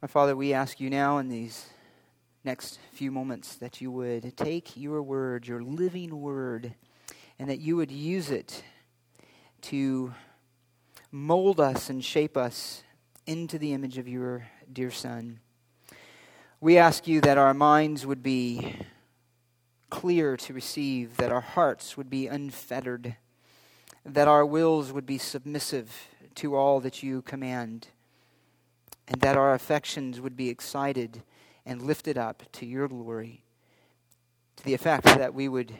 My Father, we ask you now in these next few moments that you would take your word, your living word, and that you would use it to mold us and shape us into the image of your dear Son. We ask you that our minds would be clear to receive, that our hearts would be unfettered, that our wills would be submissive to all that you command, and that our affections would be excited and lifted up to your glory, to the effect that we would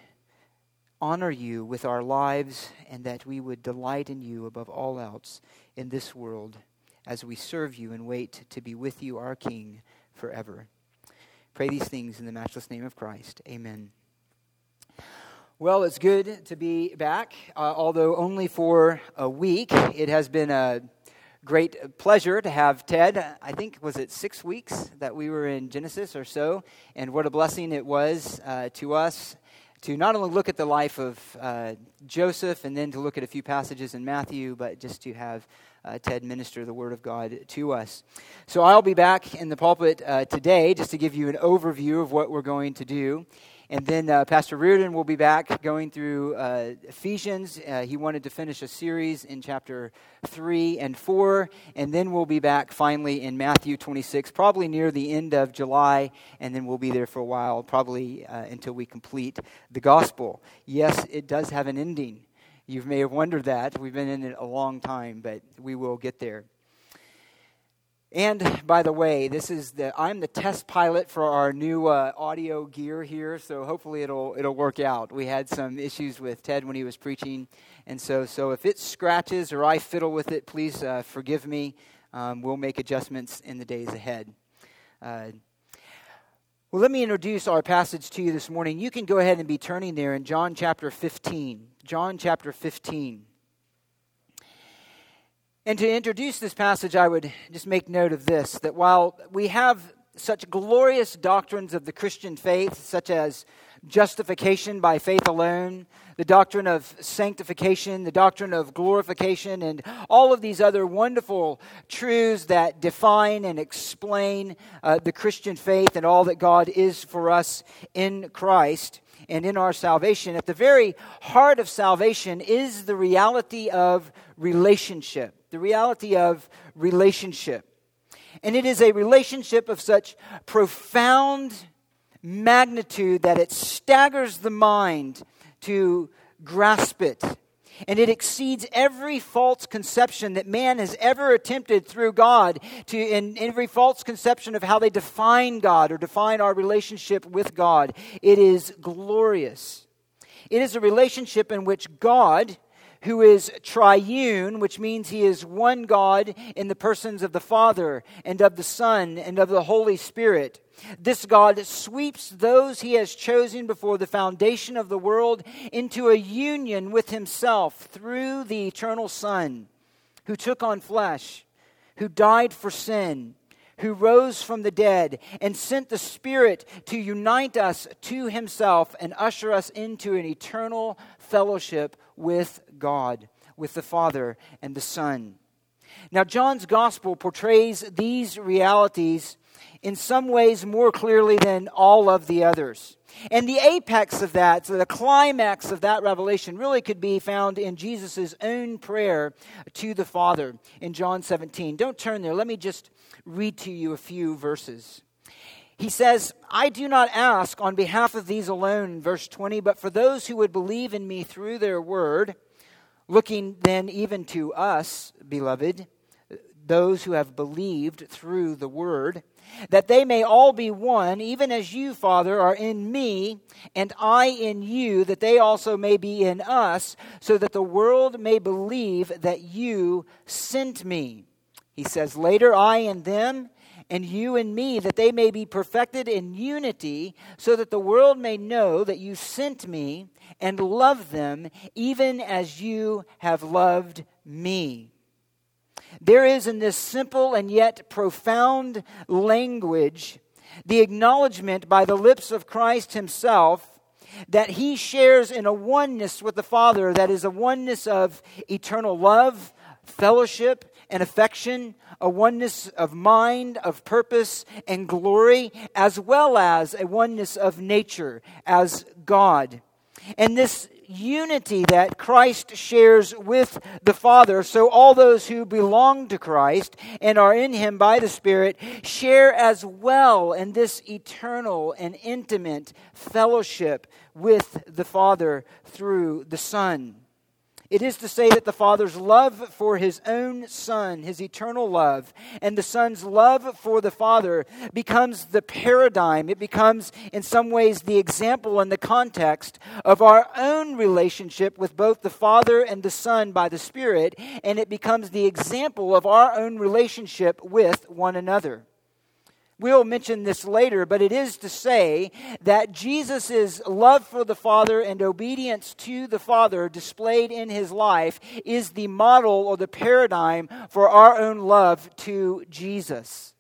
honor you with our lives and that we would delight in you above all else in this world as we serve you and wait to be with you, our King, forever. Pray these things in the matchless name of Christ. Amen. Well, it's good to be back, uh, although only for a week. It has been a great pleasure to have Ted. I think, was it six weeks that we were in Genesis or so? And what a blessing it was uh, to us to not only look at the life of uh, Joseph and then to look at a few passages in Matthew, but just to have uh, Ted minister the Word of God to us. So I'll be back in the pulpit uh, today just to give you an overview of what we're going to do. And then uh, Pastor Reardon will be back going through uh, Ephesians. Uh, he wanted to finish a series in chapter 3 and 4. And then we'll be back finally in Matthew 26, probably near the end of July. And then we'll be there for a while, probably uh, until we complete the gospel. Yes, it does have an ending. You may have wondered that. We've been in it a long time, but we will get there. And by the way, this is the I'm the test pilot for our new uh, audio gear here, so hopefully it'll it'll work out. We had some issues with Ted when he was preaching, and so so if it scratches or I fiddle with it, please uh, forgive me. Um, we'll make adjustments in the days ahead. Uh, well, let me introduce our passage to you this morning. You can go ahead and be turning there in John chapter 15. John chapter 15. And to introduce this passage, I would just make note of this that while we have such glorious doctrines of the Christian faith, such as justification by faith alone, the doctrine of sanctification, the doctrine of glorification, and all of these other wonderful truths that define and explain uh, the Christian faith and all that God is for us in Christ and in our salvation. At the very heart of salvation is the reality of relationship the reality of relationship. And it is a relationship of such profound magnitude that it staggers the mind to grasp it. And it exceeds every false conception that man has ever attempted through God to, in every false conception of how they define God or define our relationship with God. It is glorious. It is a relationship in which God, who is triune, which means he is one God in the persons of the Father and of the Son and of the Holy Spirit. This God sweeps those he has chosen before the foundation of the world into a union with himself through the eternal Son, who took on flesh, who died for sin who rose from the dead and sent the Spirit to unite us to himself and usher us into an eternal fellowship with God, with the Father and the Son. Now, John's gospel portrays these realities in some ways more clearly than all of the others. And the apex of that, so the climax of that revelation, really could be found in Jesus' own prayer to the Father in John 17. Don't turn there. Let me just read to you a few verses. He says, I do not ask on behalf of these alone, verse 20, but for those who would believe in me through their word, looking then even to us, beloved, those who have believed through the word, that they may all be one, even as you, Father, are in me, and I in you, that they also may be in us, so that the world may believe that you sent me. He says later, I and them, and you and me, that they may be perfected in unity, so that the world may know that you sent me and love them, even as you have loved me. There is in this simple and yet profound language the acknowledgement by the lips of Christ Himself that He shares in a oneness with the Father that is a oneness of eternal love, fellowship, and affection, a oneness of mind, of purpose, and glory, as well as a oneness of nature as God. And this unity that Christ shares with the Father, so all those who belong to Christ and are in Him by the Spirit share as well in this eternal and intimate fellowship with the Father through the Son. It is to say that the Father's love for his own Son, his eternal love, and the Son's love for the Father becomes the paradigm. It becomes, in some ways, the example and the context of our own relationship with both the Father and the Son by the Spirit, and it becomes the example of our own relationship with one another. We'll mention this later, but it is to say that Jesus' love for the Father and obedience to the Father displayed in his life is the model or the paradigm for our own love to Jesus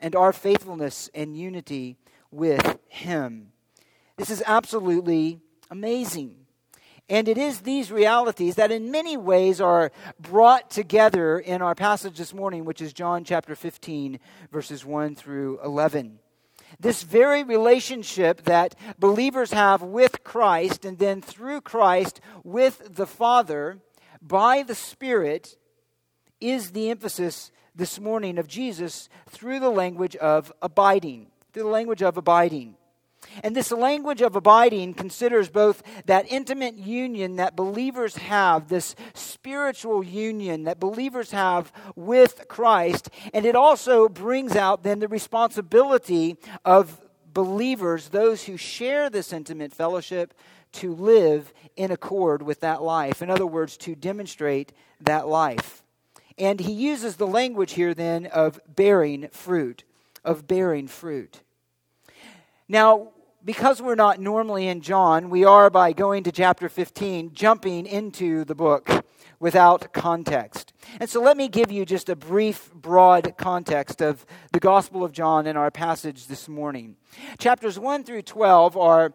and our faithfulness and unity with him. This is absolutely amazing. And it is these realities that, in many ways, are brought together in our passage this morning, which is John chapter 15, verses 1 through 11. This very relationship that believers have with Christ and then through Christ with the Father by the Spirit is the emphasis this morning of Jesus through the language of abiding. Through the language of abiding. And this language of abiding considers both that intimate union that believers have, this spiritual union that believers have with Christ, and it also brings out then the responsibility of believers, those who share this intimate fellowship, to live in accord with that life. In other words, to demonstrate that life. And he uses the language here then of bearing fruit, of bearing fruit. Now, because we're not normally in John, we are, by going to chapter 15, jumping into the book without context. And so let me give you just a brief, broad context of the Gospel of John in our passage this morning. Chapters 1 through 12 are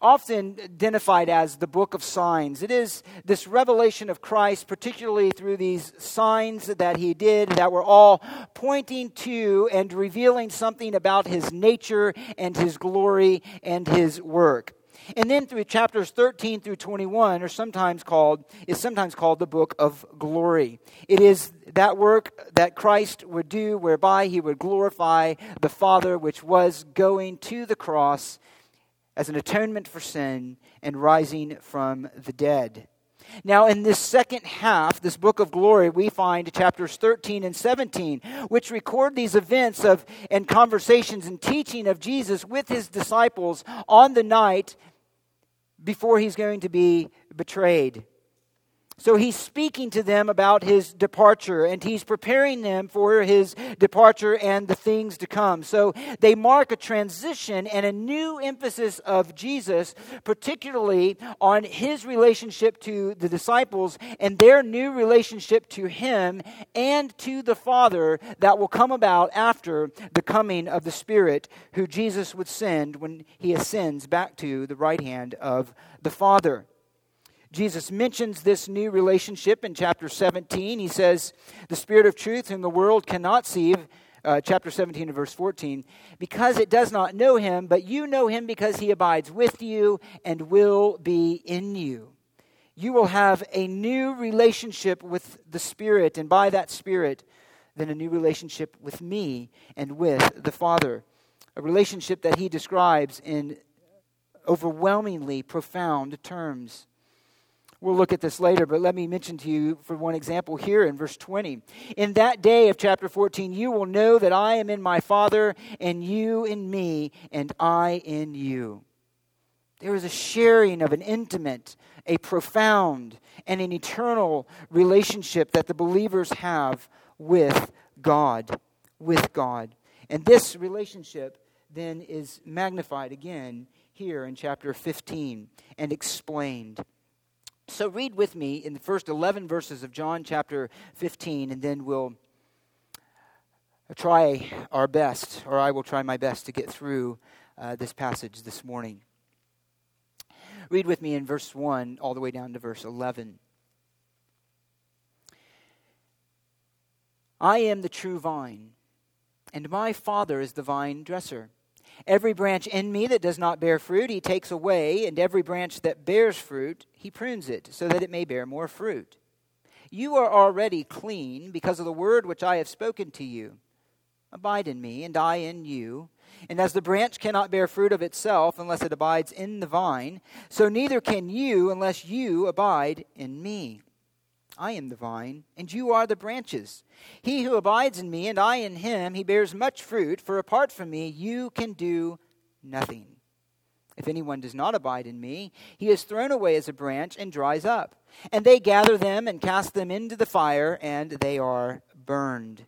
often identified as the book of signs. It is this revelation of Christ, particularly through these signs that he did, that were all pointing to and revealing something about his nature and his glory and his work. And then through chapters 13 through 21 are sometimes called is sometimes called the book of glory. It is that work that Christ would do whereby he would glorify the Father which was going to the cross as an atonement for sin and rising from the dead. Now, in this second half, this book of glory, we find chapters 13 and 17, which record these events of and conversations and teaching of Jesus with his disciples on the night before he's going to be betrayed. So he's speaking to them about his departure and he's preparing them for his departure and the things to come. So they mark a transition and a new emphasis of Jesus, particularly on his relationship to the disciples and their new relationship to him and to the Father that will come about after the coming of the Spirit, who Jesus would send when he ascends back to the right hand of the Father. Jesus mentions this new relationship in chapter 17. He says, The Spirit of truth, whom the world cannot see, uh, chapter 17 and verse 14, because it does not know him, but you know him because he abides with you and will be in you. You will have a new relationship with the Spirit, and by that Spirit, then a new relationship with me and with the Father. A relationship that he describes in overwhelmingly profound terms. We'll look at this later, but let me mention to you for one example here in verse 20. In that day of chapter 14, you will know that I am in my Father, and you in me, and I in you. There is a sharing of an intimate, a profound, and an eternal relationship that the believers have with God. With God. And this relationship then is magnified again here in chapter 15 and explained. So read with me in the first 11 verses of John chapter 15, and then we'll try our best, or I will try my best to get through uh, this passage this morning. Read with me in verse 1 all the way down to verse 11. I am the true vine, and my Father is the vine dresser. Every branch in me that does not bear fruit, he takes away, and every branch that bears fruit, he prunes it, so that it may bear more fruit. You are already clean because of the word which I have spoken to you. Abide in me, and I in you. And as the branch cannot bear fruit of itself unless it abides in the vine, so neither can you unless you abide in me. I am the vine, and you are the branches. He who abides in me, and I in him, he bears much fruit, for apart from me, you can do nothing. If anyone does not abide in me, he is thrown away as a branch and dries up. And they gather them and cast them into the fire, and they are burned.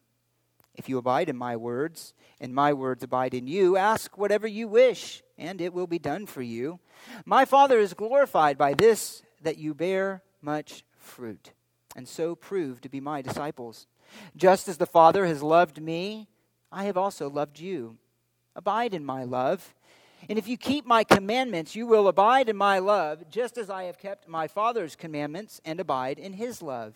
If you abide in my words, and my words abide in you, ask whatever you wish, and it will be done for you. My Father is glorified by this, that you bear much fruit and so prove to be my disciples. Just as the Father has loved me, I have also loved you. Abide in my love. And if you keep my commandments, you will abide in my love, just as I have kept my Father's commandments and abide in his love.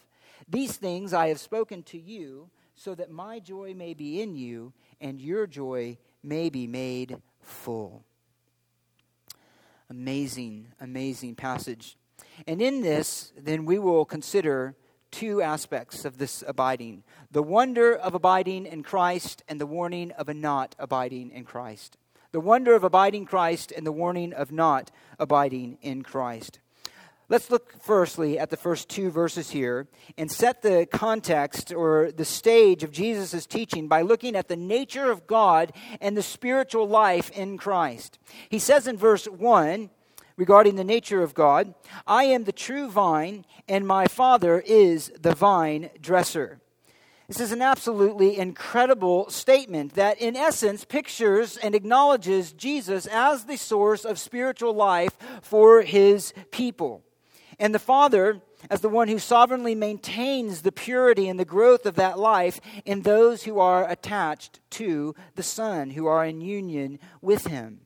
These things I have spoken to you, so that my joy may be in you, and your joy may be made full. Amazing, amazing passage. And in this, then we will consider two aspects of this abiding the wonder of abiding in Christ and the warning of a not abiding in Christ. The wonder of abiding Christ and the warning of not abiding in Christ. Let's look firstly at the first two verses here and set the context or the stage of Jesus' teaching by looking at the nature of God and the spiritual life in Christ. He says in verse 1 regarding the nature of God I am the true vine, and my Father is the vine dresser. This is an absolutely incredible statement that, in essence, pictures and acknowledges Jesus as the source of spiritual life for his people. And the Father as the one who sovereignly maintains the purity and the growth of that life in those who are attached to the Son, who are in union with him.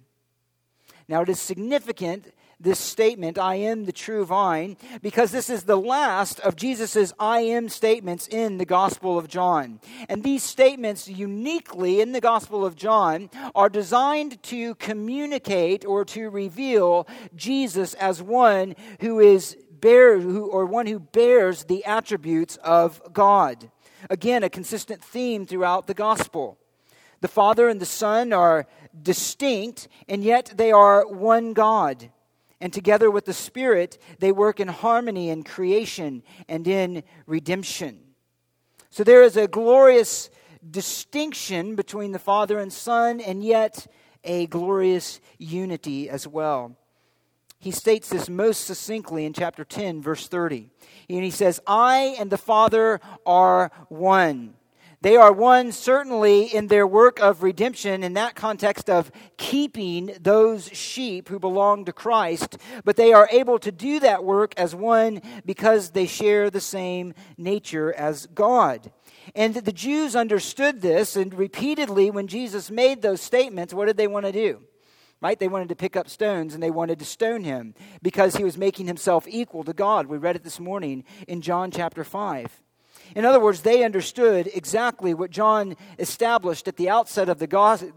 Now, it is significant this statement, I am the true vine, because this is the last of Jesus' I am statements in the Gospel of John. And these statements, uniquely in the Gospel of John, are designed to communicate or to reveal Jesus as one who is bear who, or one who bears the attributes of God. Again, a consistent theme throughout the gospel. The Father and the Son are distinct, and yet they are one God and together with the Spirit, they work in harmony in creation and in redemption. So there is a glorious distinction between the Father and Son, and yet a glorious unity as well. He states this most succinctly in chapter 10, verse 30. And he says, I and the Father are one. They are one, certainly, in their work of redemption, in that context of keeping those sheep who belong to Christ, but they are able to do that work as one because they share the same nature as God. And the Jews understood this, and repeatedly, when Jesus made those statements, what did they want to do? right? They wanted to pick up stones and they wanted to stone him because he was making himself equal to God. We read it this morning in John chapter 5. In other words, they understood exactly what John established at the outset of the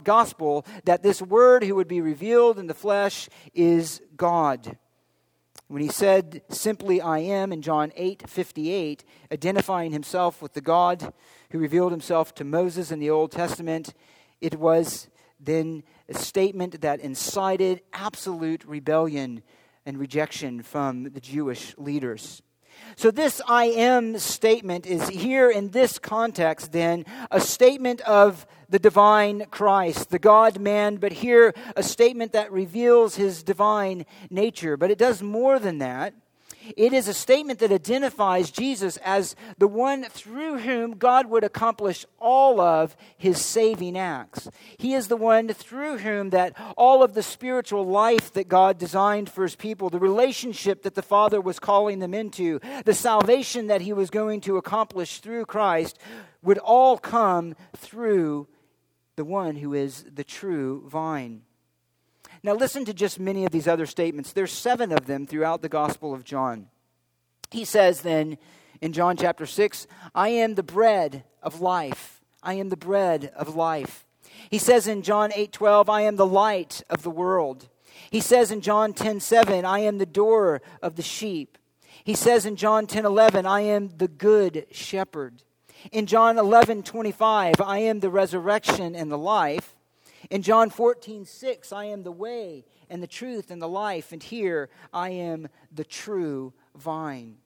gospel that this word who would be revealed in the flesh is God. When he said simply, I am, in John 8 58, identifying himself with the God who revealed himself to Moses in the Old Testament, it was then a statement that incited absolute rebellion and rejection from the Jewish leaders. So, this I am statement is here in this context, then, a statement of the divine Christ, the God man, but here a statement that reveals his divine nature. But it does more than that. It is a statement that identifies Jesus as the one through whom God would accomplish all of his saving acts. He is the one through whom that all of the spiritual life that God designed for his people, the relationship that the Father was calling them into, the salvation that he was going to accomplish through Christ would all come through the one who is the true vine. Now, listen to just many of these other statements. There's seven of them throughout the Gospel of John. He says then In John chapter 6, I am the bread of life. I am the bread of life. He says in John 8:12, I am the light of the world. He says in John 10:7, I am the door of the sheep. He says in John 10:11, I am the good shepherd. In John 11:25, I am the resurrection and the life. In John 14:6, I am the way and the truth and the life. And here, I am the true vine.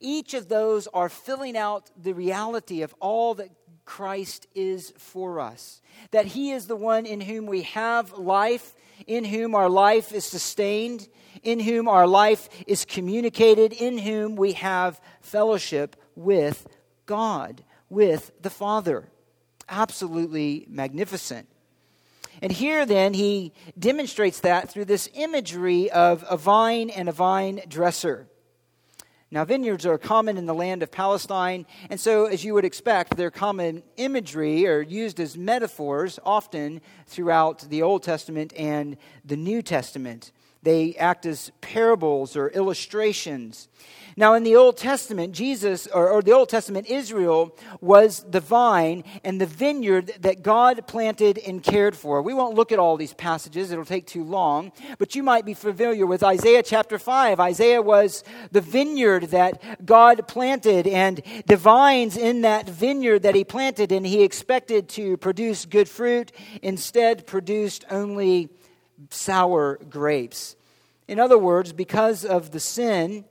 Each of those are filling out the reality of all that Christ is for us. That He is the one in whom we have life, in whom our life is sustained, in whom our life is communicated, in whom we have fellowship with God, with the Father. Absolutely magnificent. And here, then, he demonstrates that through this imagery of a vine and a vine dresser. Now, vineyards are common in the land of Palestine, and so, as you would expect, their common imagery are used as metaphors often throughout the Old Testament and the New Testament. They act as parables or illustrations. Now, in the Old Testament, Jesus, or, or, the Old Testament, Israel was the vine and the vineyard that God planted and cared for. We won't look at all these passages, it'll take too long, but you might be familiar with Isaiah chapter 5. Isaiah was the vineyard that God planted, and the vines in that vineyard that he planted, and he expected to produce good fruit, instead produced only sour grapes. In other words, because of the sin,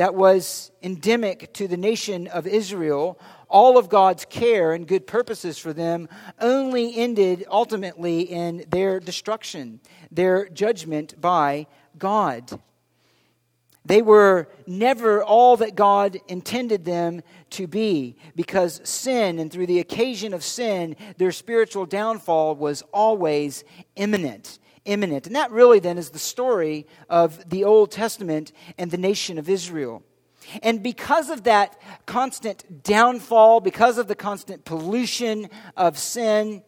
that was endemic to the nation of Israel, all of God's care and good purposes for them only ended ultimately in their destruction, their judgment by God. They were never all that God intended them to be because sin, and through the occasion of sin, their spiritual downfall was always imminent imminent. And that really then is the story of the Old Testament and the nation of Israel. And because of that constant downfall, because of the constant pollution of sin,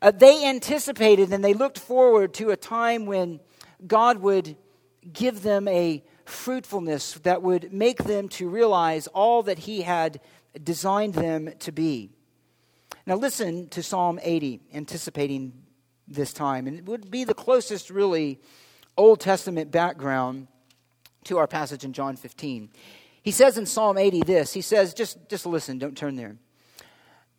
uh, they anticipated and they looked forward to a time when God would give them a fruitfulness that would make them to realize all that He had designed them to be. Now, listen to Psalm 80, anticipating this time. And it would be the closest, really, Old Testament background to our passage in John 15. He says in Psalm 80 this He says, just, just listen, don't turn there.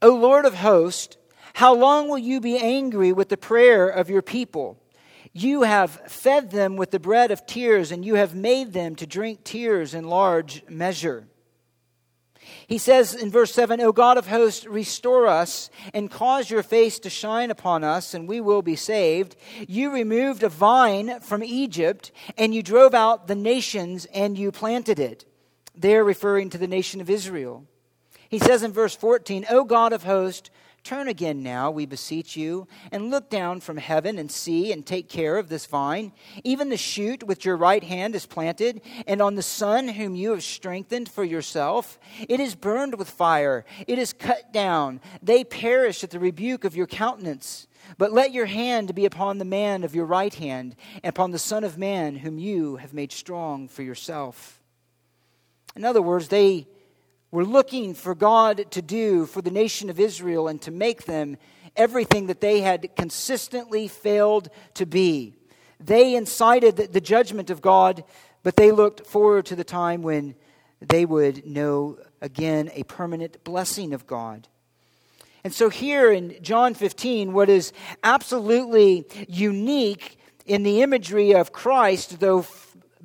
O Lord of hosts, how long will you be angry with the prayer of your people? You have fed them with the bread of tears, and you have made them to drink tears in large measure. He says in verse 7, O God of hosts, restore us and cause your face to shine upon us, and we will be saved. You removed a vine from Egypt, and you drove out the nations, and you planted it. They're referring to the nation of Israel. He says in verse 14, O God of hosts, Turn again now, we beseech you, and look down from heaven and see and take care of this vine, even the shoot which your right hand has planted, and on the son whom you have strengthened for yourself. It is burned with fire, it is cut down. They perish at the rebuke of your countenance. But let your hand be upon the man of your right hand, and upon the Son of Man whom you have made strong for yourself. In other words, they were looking for God to do for the nation of Israel and to make them everything that they had consistently failed to be. They incited the judgment of God, but they looked forward to the time when they would know again a permanent blessing of God. And so, here in John 15, what is absolutely unique in the imagery of Christ, though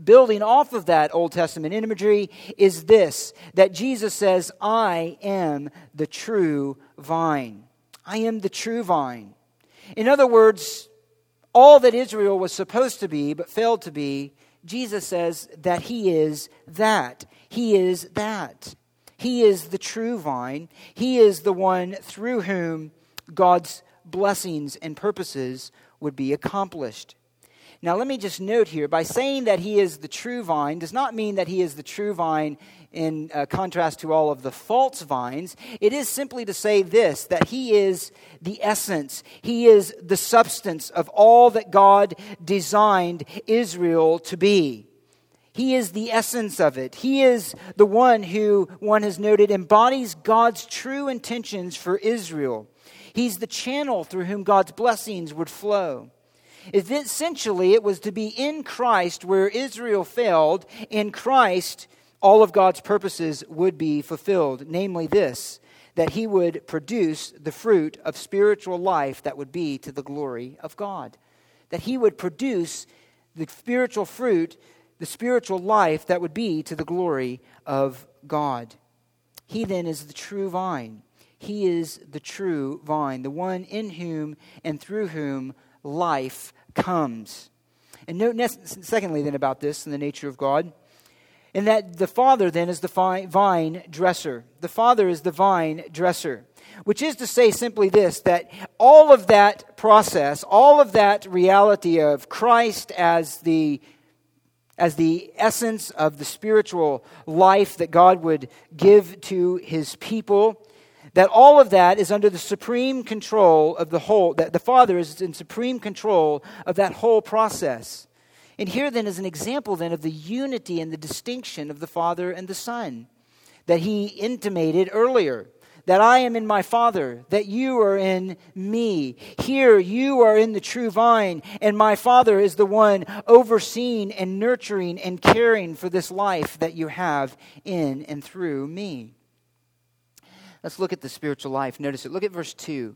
building off of that Old Testament imagery is this that Jesus says, I am the true vine. I am the true vine. In other words, all that Israel was supposed to be but failed to be, Jesus says that He is that. He is that. He is the true vine. He is the one through whom God's blessings and purposes would be accomplished. Now, let me just note here by saying that he is the true vine does not mean that he is the true vine in uh, contrast to all of the false vines. It is simply to say this that he is the essence, he is the substance of all that God designed Israel to be. He is the essence of it. He is the one who, one has noted, embodies God's true intentions for Israel. He's the channel through whom God's blessings would flow. Essentially, it was to be in Christ where Israel failed. In Christ, all of God's purposes would be fulfilled. Namely, this that he would produce the fruit of spiritual life that would be to the glory of God. That he would produce the spiritual fruit, the spiritual life that would be to the glory of God. He then is the true vine. He is the true vine, the one in whom and through whom life comes. And note, secondly, then, about this and the nature of God, and that the Father then is the vine dresser. The Father is the vine dresser, which is to say simply this that all of that process, all of that reality of Christ as the as the essence of the spiritual life that God would give to his people, that all of that is under the supreme control of the whole, that the Father is in supreme control of that whole process. And here then is an example then of the unity and the distinction of the Father and the Son that he intimated earlier. That I am in my Father, that you are in me. Here you are in the true vine, and my Father is the one overseeing and nurturing and caring for this life that you have in and through me. Let's look at the spiritual life. Notice it. Look at verse 2.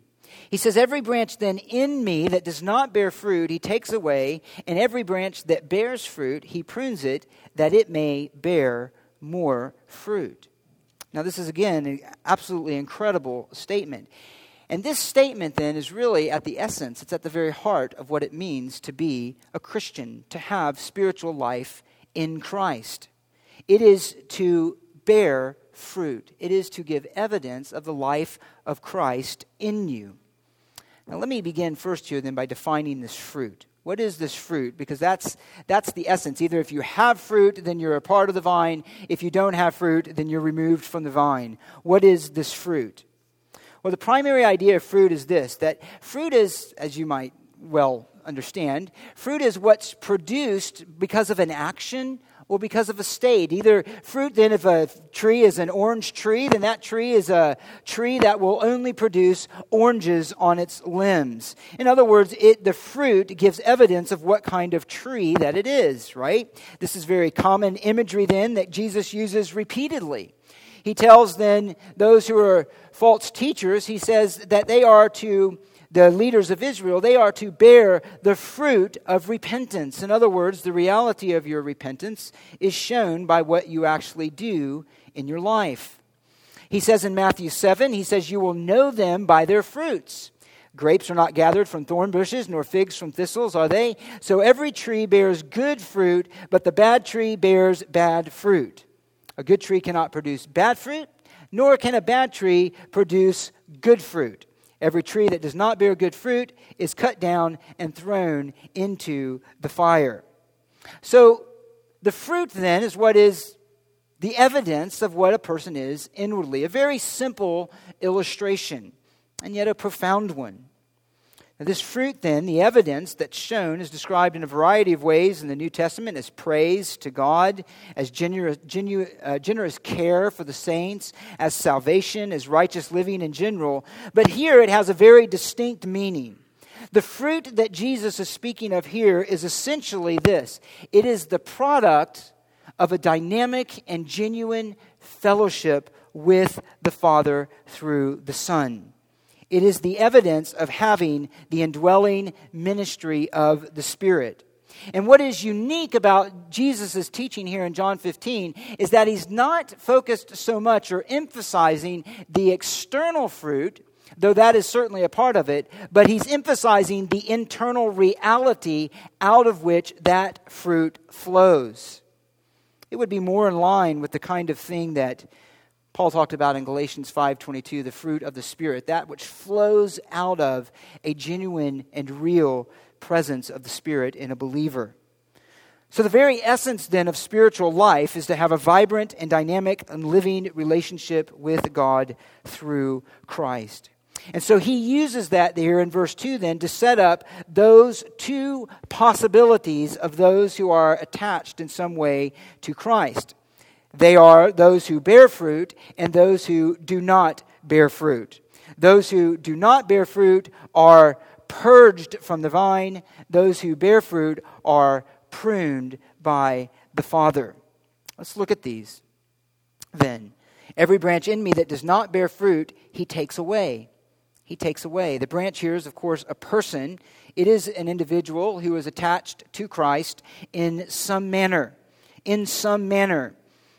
He says, Every branch then in me that does not bear fruit, he takes away, and every branch that bears fruit, he prunes it, that it may bear more fruit. Now, this is again an absolutely incredible statement. And this statement then is really at the essence, it's at the very heart of what it means to be a Christian, to have spiritual life in Christ. It is to bear fruit. It is to give evidence of the life of Christ in you. Now, let me begin first here then by defining this fruit. What is this fruit? Because that's, that's the essence. Either if you have fruit, then you're a part of the vine. If you don't have fruit, then you're removed from the vine. What is this fruit? Well, the primary idea of fruit is this that fruit is, as you might well understand, fruit is what's produced because of an action well, because of a state. Either fruit, then, if a tree is an orange tree, then that tree is a tree that will only produce oranges on its limbs. In other words, it, the fruit gives evidence of what kind of tree that it is, right? This is very common imagery, then, that Jesus uses repeatedly. He tells, then, those who are false teachers, he says that they are to the leaders of Israel, they are to bear the fruit of repentance. In other words, the reality of your repentance is shown by what you actually do in your life. He says in Matthew 7, he says, You will know them by their fruits. Grapes are not gathered from thorn bushes, nor figs from thistles, are they? So every tree bears good fruit, but the bad tree bears bad fruit. A good tree cannot produce bad fruit, nor can a bad tree produce good fruit. Every tree that does not bear good fruit is cut down and thrown into the fire. So, the fruit then is what is the evidence of what a person is inwardly. A very simple illustration, and yet a profound one. Now, this fruit, then, the evidence that's shown, is described in a variety of ways in the New Testament as praise to God, as generous, genu, uh, generous care for the saints, as salvation, as righteous living in general. But here it has a very distinct meaning. The fruit that Jesus is speaking of here is essentially this it is the product of a dynamic and genuine fellowship with the Father through the Son. It is the evidence of having the indwelling ministry of the Spirit. And what is unique about Jesus' teaching here in John 15 is that he's not focused so much or emphasizing the external fruit, though that is certainly a part of it, but he's emphasizing the internal reality out of which that fruit flows. It would be more in line with the kind of thing that Paul talked about in Galatians 5:22 the fruit of the spirit that which flows out of a genuine and real presence of the spirit in a believer. So the very essence then of spiritual life is to have a vibrant and dynamic and living relationship with God through Christ. And so he uses that here in verse 2 then to set up those two possibilities of those who are attached in some way to Christ. They are those who bear fruit and those who do not bear fruit. Those who do not bear fruit are purged from the vine, those who bear fruit are pruned by the Father. Let's look at these then. Every branch in me that does not bear fruit, he takes away. He takes away. The branch here is, of course, a person. It is an individual who is attached to Christ in some manner. In some manner.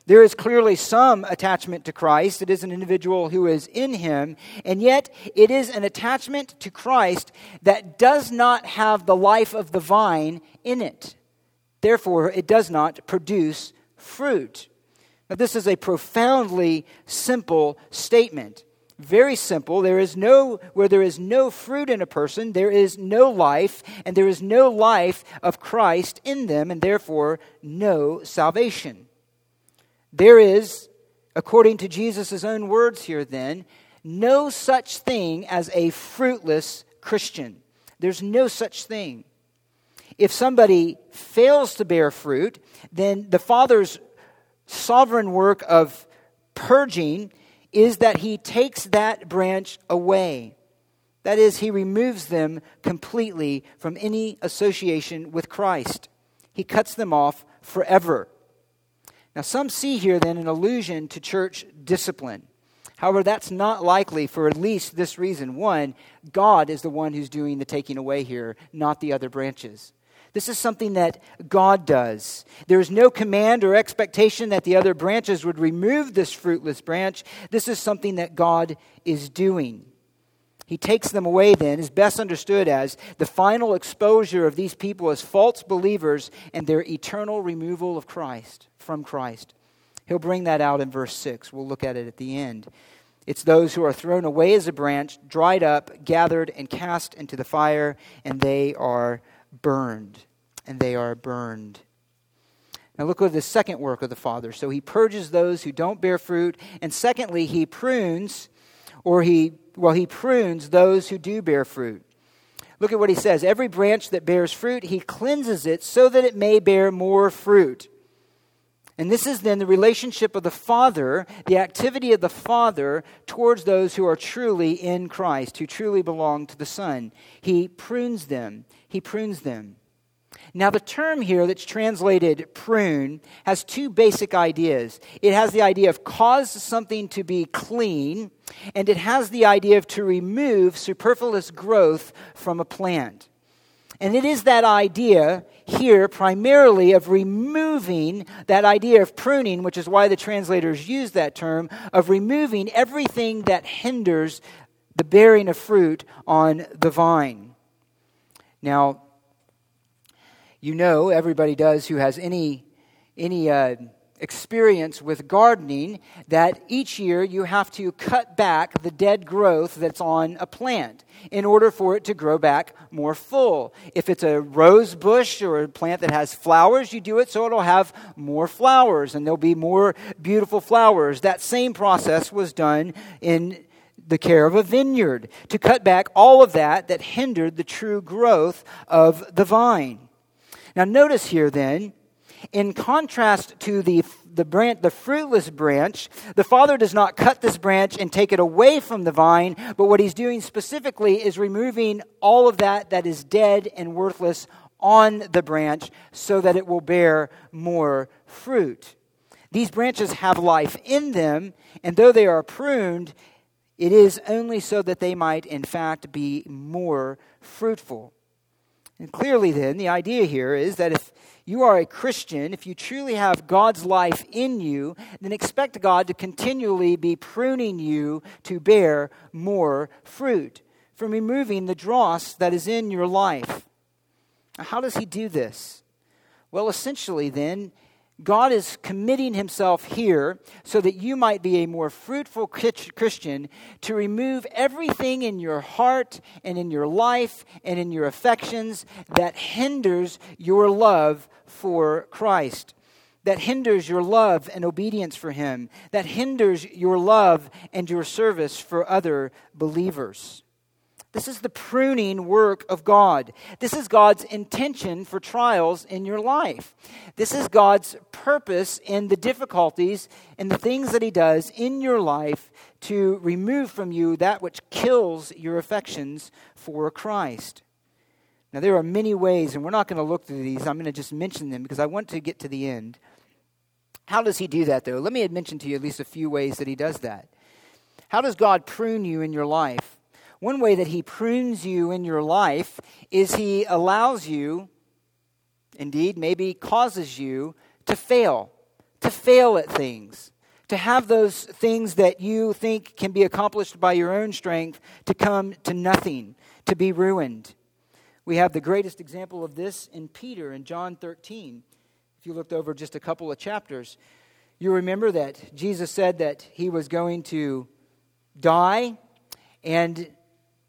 There is clearly some attachment to Christ. It is an individual who is in him, and yet it is an attachment to Christ that does not have the life of the vine in it. Therefore, it does not produce fruit. Now, this is a profoundly simple statement. Very simple. There is no, where there is no fruit in a person, there is no life, and there is no life of Christ in them, and therefore no salvation. There is, according to Jesus' own words here, then, no such thing as a fruitless Christian. There's no such thing. If somebody fails to bear fruit, then the Father's sovereign work of purging is that He takes that branch away. That is, He removes them completely from any association with Christ. He cuts them off forever. Now, some see here then an allusion to church discipline. However, that's not likely for at least this reason. One, God is the one who's doing the taking away here, not the other branches. This is something that God does. There is no command or expectation that the other branches would remove this fruitless branch. This is something that God is doing. He takes them away, then, is best understood as the final exposure of these people as false believers and their eternal removal of Christ, from Christ. He'll bring that out in verse 6. We'll look at it at the end. It's those who are thrown away as a branch, dried up, gathered, and cast into the fire, and they are burned. And they are burned. Now look at the second work of the Father. So he purges those who don't bear fruit, and secondly, he prunes or he well, he prunes those who do bear fruit. Look at what he says. Every branch that bears fruit, he cleanses it so that it may bear more fruit. And this is then the relationship of the Father, the activity of the Father towards those who are truly in Christ, who truly belong to the Son. He prunes them. He prunes them. Now, the term here that's translated prune has two basic ideas. It has the idea of cause something to be clean, and it has the idea of to remove superfluous growth from a plant. And it is that idea here primarily of removing that idea of pruning, which is why the translators use that term, of removing everything that hinders the bearing of fruit on the vine. Now, you know, everybody does who has any, any uh, experience with gardening, that each year you have to cut back the dead growth that's on a plant in order for it to grow back more full. If it's a rose bush or a plant that has flowers, you do it so it'll have more flowers and there'll be more beautiful flowers. That same process was done in the care of a vineyard to cut back all of that that hindered the true growth of the vine. Now, notice here then, in contrast to the, the, branch, the fruitless branch, the Father does not cut this branch and take it away from the vine, but what he's doing specifically is removing all of that that is dead and worthless on the branch so that it will bear more fruit. These branches have life in them, and though they are pruned, it is only so that they might, in fact, be more fruitful. And clearly, then, the idea here is that if you are a Christian, if you truly have God's life in you, then expect God to continually be pruning you to bear more fruit, from removing the dross that is in your life. How does He do this? Well, essentially, then, God is committing himself here so that you might be a more fruitful Christian to remove everything in your heart and in your life and in your affections that hinders your love for Christ. that hinders your love and obedience for Him, that hinders your love and your service for other believers. This is the pruning work of God. This is God's intention for trials in your life. This is God's purpose in the difficulties and the things that He does in your life to remove from you that which kills your affections for Christ. Now, there are many ways, and we're not going to look through these. I'm going to just mention them because I want to get to the end. How does He do that, though? Let me mention to you at least a few ways that He does that. How does God prune you in your life? One way that He prunes you in your life is He allows you, indeed, maybe causes you to fail, to fail at things, to have those things that you think can be accomplished by your own strength to come to nothing, to be ruined. We have the greatest example of this in Peter in John 13. If you looked over just a couple of chapters, you remember that Jesus said that he was going to die and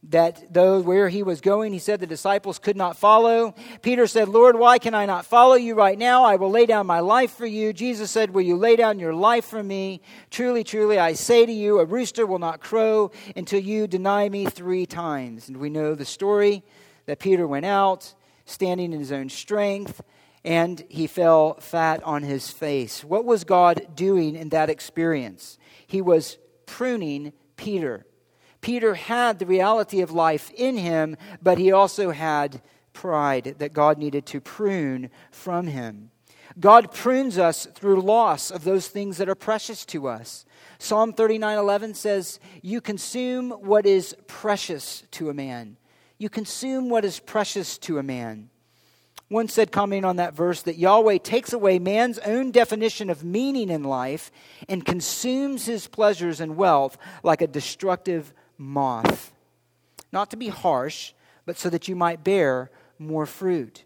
that though where he was going, he said the disciples could not follow. Peter said, Lord, why can I not follow you right now? I will lay down my life for you. Jesus said, Will you lay down your life for me? Truly, truly, I say to you, a rooster will not crow until you deny me three times. And we know the story that Peter went out, standing in his own strength, and he fell fat on his face. What was God doing in that experience? He was pruning Peter. Peter had the reality of life in him, but he also had pride that God needed to prune from him. God prunes us through loss of those things that are precious to us. Psalm 39:11 says, "You consume what is precious to a man. You consume what is precious to a man." One said, commenting on that verse, that Yahweh takes away man's own definition of meaning in life and consumes his pleasures and wealth like a destructive moth. Not to be harsh, but so that you might bear more fruit.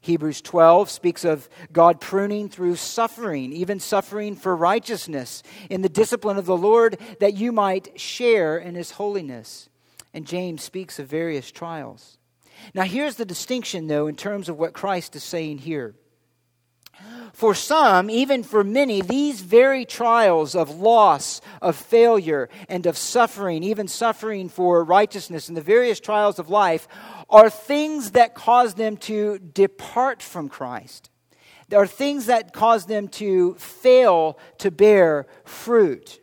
Hebrews 12 speaks of God pruning through suffering, even suffering for righteousness, in the discipline of the Lord, that you might share in his holiness. And James speaks of various trials. Now, here's the distinction, though, in terms of what Christ is saying here. For some, even for many, these very trials of loss, of failure, and of suffering, even suffering for righteousness, and the various trials of life, are things that cause them to depart from Christ. There are things that cause them to fail to bear fruit.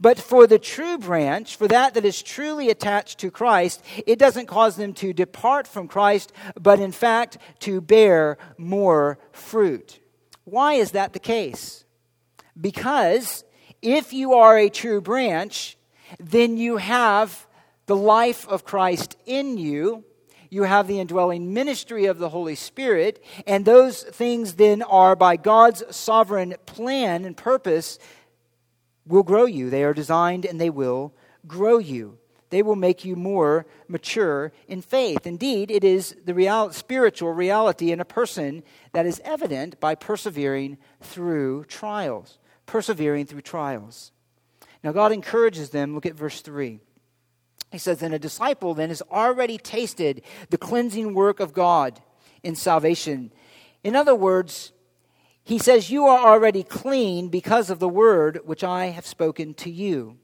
But for the true branch, for that that is truly attached to Christ, it doesn't cause them to depart from Christ, but in fact to bear more fruit. Why is that the case? Because if you are a true branch, then you have the life of Christ in you. You have the indwelling ministry of the Holy Spirit, and those things then are by God's sovereign plan and purpose will grow you. They are designed and they will grow you. They will make you more mature in faith. Indeed, it is the real, spiritual reality in a person that is evident by persevering through trials. Persevering through trials. Now, God encourages them. Look at verse 3. He says, And a disciple then has already tasted the cleansing work of God in salvation. In other words, he says, You are already clean because of the word which I have spoken to you.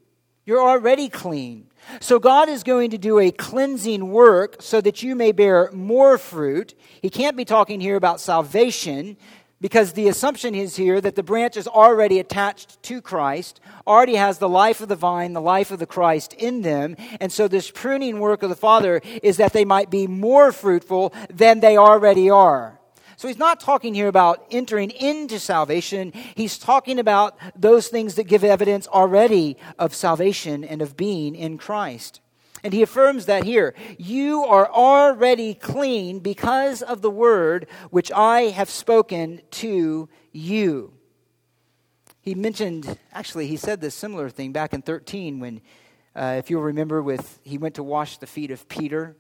You're already clean. So God is going to do a cleansing work so that you may bear more fruit. He can't be talking here about salvation because the assumption is here that the branch is already attached to Christ, already has the life of the vine, the life of the Christ in them. And so this pruning work of the Father is that they might be more fruitful than they already are. So he's not talking here about entering into salvation. He's talking about those things that give evidence already of salvation and of being in Christ. And he affirms that here. You are already clean because of the word which I have spoken to you. He mentioned, actually, he said this similar thing back in 13 when, uh, if you'll remember, with he went to wash the feet of Peter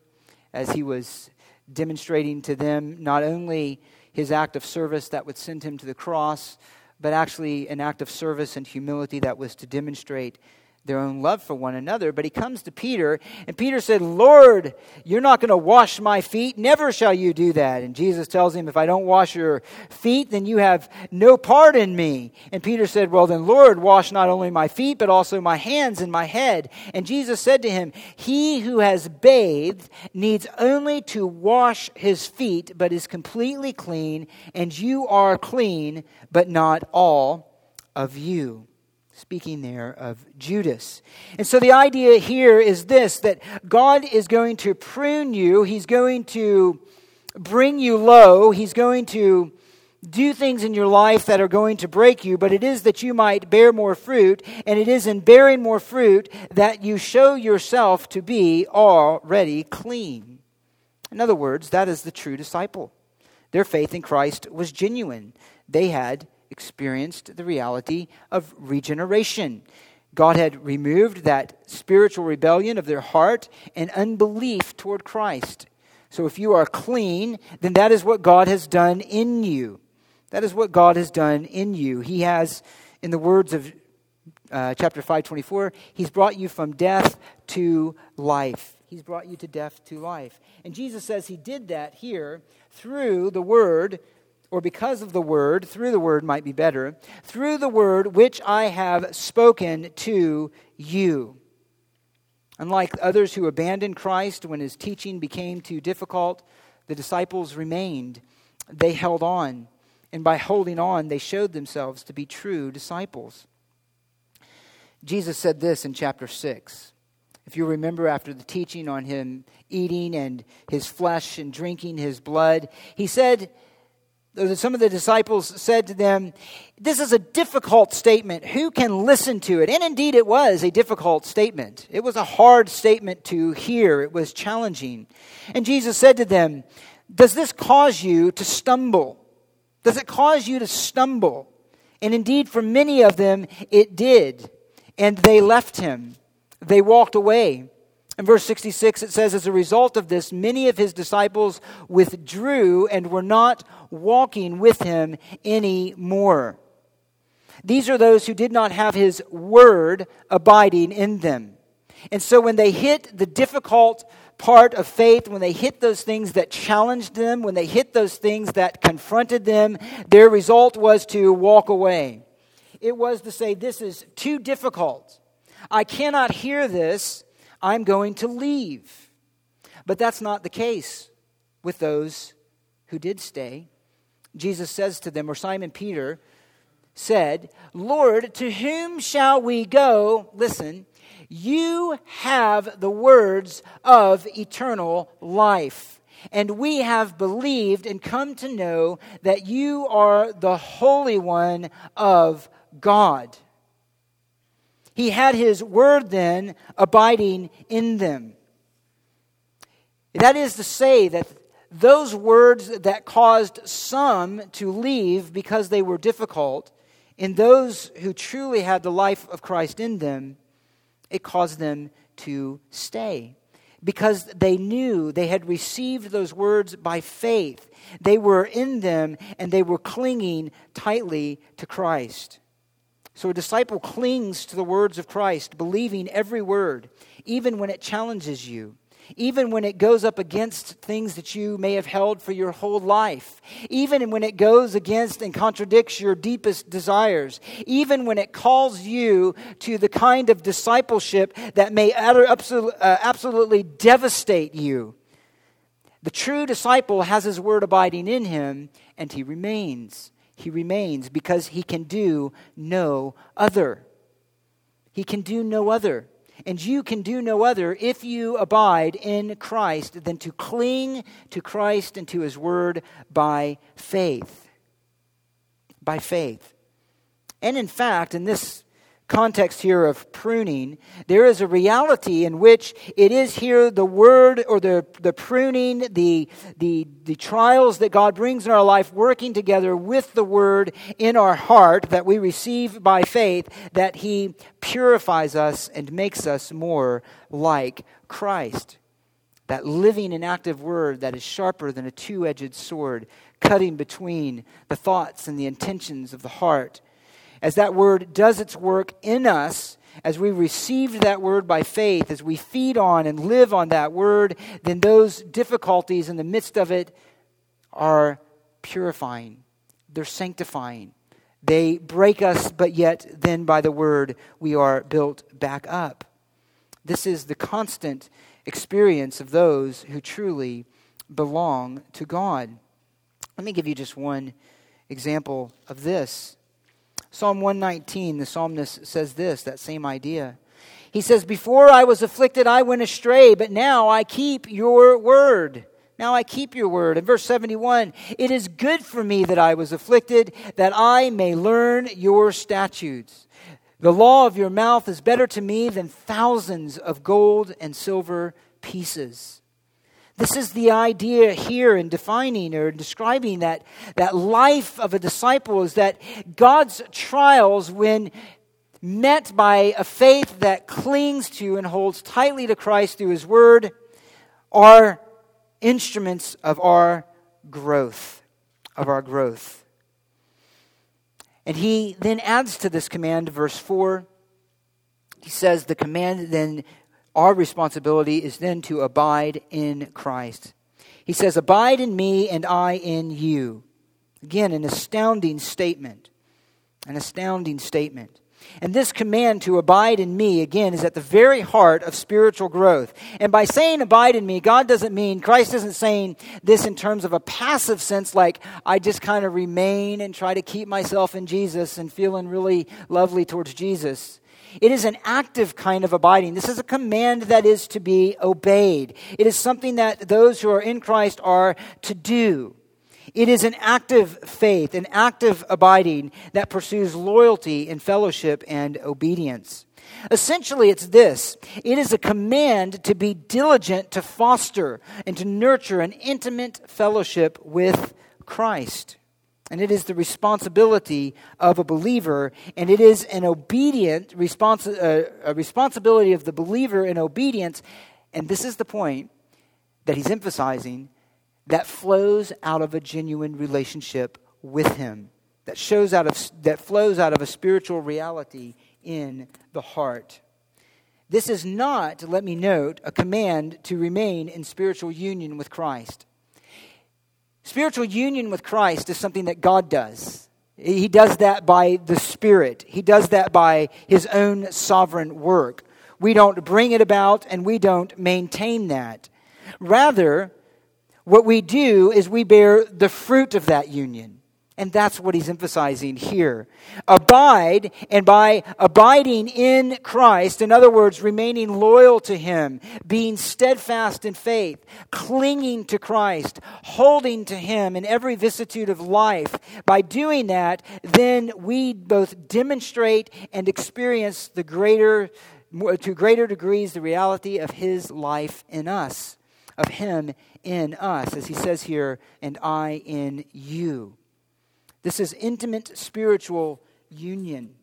as he was demonstrating to them not only his act of service that would send him to the cross, but actually an act of service and humility that was to demonstrate their own love for one another. But he comes to Peter, and Peter said, Lord, you're not going to wash my feet. Never shall you do that. And Jesus tells him, If I don't wash your feet, then you have no part in me. And Peter said, Well, then, Lord, wash not only my feet, but also my hands and my head. And Jesus said to him, He who has bathed needs only to wash his feet, but is completely clean, and you are clean, but not all of you speaking there of Judas. And so the idea here is this that God is going to prune you, He's going to bring you low, He's going to do things in your life that are going to break you, but it is that you might bear more fruit, and it is in bearing more fruit that you show yourself to be already clean. In other words, that is the true disciple. Their faith in Christ was genuine. They had experienced the reality of regeneration. God had removed that spiritual rebellion of their heart and unbelief toward Christ. So if you are clean, then that is what God has done in you. That is what God has done in you. He has, in the words of uh, chapter 524, He's brought you from death to life. He's brought you to death to life. And Jesus says He did that here through the Word or because of the word, through the word might be better, through the word which I have spoken to you. Unlike others who abandoned Christ when his teaching became too difficult, the disciples remained. They held on. And by holding on, they showed themselves to be true disciples. Jesus said this in chapter 6. If you remember after the teaching on him eating and his flesh and drinking his blood, he said, some of the disciples said to them, This is a difficult statement. Who can listen to it? And indeed, it was a difficult statement. It was a hard statement to hear, it was challenging. And Jesus said to them, Does this cause you to stumble? Does it cause you to stumble? And indeed, for many of them, it did. And they left him, they walked away. In verse 66, it says, As a result of this, many of his disciples withdrew and were not walking with him anymore. These are those who did not have his word abiding in them. And so when they hit the difficult part of faith, when they hit those things that challenged them, when they hit those things that confronted them, their result was to walk away. It was to say, This is too difficult. I cannot hear this. I'm going to leave. But that's not the case with those who did stay. Jesus says to them, or Simon Peter said, Lord, to whom shall we go? Listen, you have the words of eternal life. And we have believed and come to know that you are the Holy One of God. He had his word then abiding in them. That is to say, that those words that caused some to leave because they were difficult, in those who truly had the life of Christ in them, it caused them to stay because they knew they had received those words by faith. They were in them and they were clinging tightly to Christ. So a disciple clings to the words of Christ, believing every word, even when it challenges you, even when it goes up against things that you may have held for your whole life, even when it goes against and contradicts your deepest desires, even when it calls you to the kind of discipleship that may uh, absolutely devastate you. The true disciple has his word abiding in him, and he remains he remains because he can do no other. He can do no other. And you can do no other if you abide in Christ than to cling to Christ and to his word by faith. By faith. And in fact, in this context here of pruning, there is a reality in which it is here the word or the, the pruning, the, the, the trials that God brings in our life working together with the word in our heart that we receive by faith, that He purifies us and makes us more like Christ. That living and active word that is sharper than a two edged sword, cutting between the thoughts and the intentions of the heart as that word does its work in us, as we receive that word by faith, as we feed on and live on that word, then those difficulties in the midst of it are purifying, they're sanctifying. They break us, but yet then by the word we are built back up. This is the constant experience of those who truly belong to God. Let me give you just one example of this. Psalm 119, the psalmist says this, that same idea. He says, Before I was afflicted, I went astray, but now I keep your word. Now I keep your word. In verse 71, it is good for me that I was afflicted, that I may learn your statutes. The law of your mouth is better to me than thousands of gold and silver pieces. This is the idea here in defining or describing that, that life of a disciple is that God's trials, when met by a faith that clings to and holds tightly to Christ through His Word, are instruments of our growth, of our growth. And he then adds to this command, verse 4. He says, The command then, our responsibility is then to abide in Christ. He says, Abide in me and I in you. Again, an astounding statement. An astounding statement. And this command to abide in me, again, is at the very heart of spiritual growth. And by saying abide in me, God doesn't mean, Christ isn't saying this in terms of a passive sense, like I just kind of remain and try to keep myself in Jesus and feeling really lovely towards Jesus. It is an active kind of abiding. This is a command that is to be obeyed. It is something that those who are in Christ are to do. It is an active faith, an active abiding that pursues loyalty in fellowship and obedience. Essentially, it's this it is a command to be diligent to foster and to nurture an intimate fellowship with Christ. And it is the responsibility of a believer, and it is an obedient responsi- uh, a responsibility of the believer in obedience. And this is the point that he's emphasizing that flows out of a genuine relationship with him that shows out of that flows out of a spiritual reality in the heart this is not let me note a command to remain in spiritual union with christ spiritual union with christ is something that god does. He does that by the spirit. He does that by his own sovereign work. We don't bring it about and we don't maintain that. Rather what we do is we bear the fruit of that union. And that's what he's emphasizing here. Abide, and by abiding in Christ, in other words, remaining loyal to him, being steadfast in faith, clinging to Christ, holding to him in every vicissitude of life, by doing that, then we both demonstrate and experience the greater, to greater degrees, the reality of his life in us, of him in us, as he says here, and I in you. This is intimate spiritual union.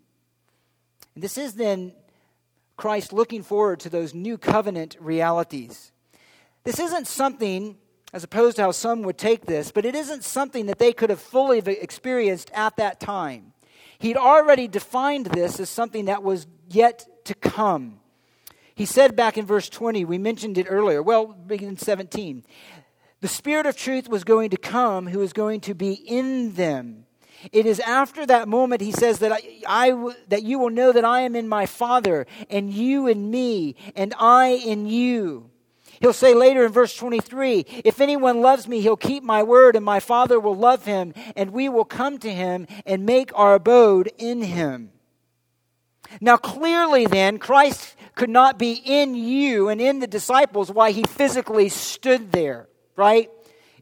And this is then Christ looking forward to those new covenant realities. This isn't something, as opposed to how some would take this, but it isn't something that they could have fully experienced at that time. He'd already defined this as something that was yet to come. He said back in verse 20, we mentioned it earlier, well, beginning 17, the Spirit of truth was going to come who was going to be in them. It is after that moment he says that I, that you will know that I am in my Father and you in me and I in you. He'll say later in verse 23, if anyone loves me, he'll keep my word and my Father will love him and we will come to him and make our abode in him. Now clearly then Christ could not be in you and in the disciples while he physically stood there right?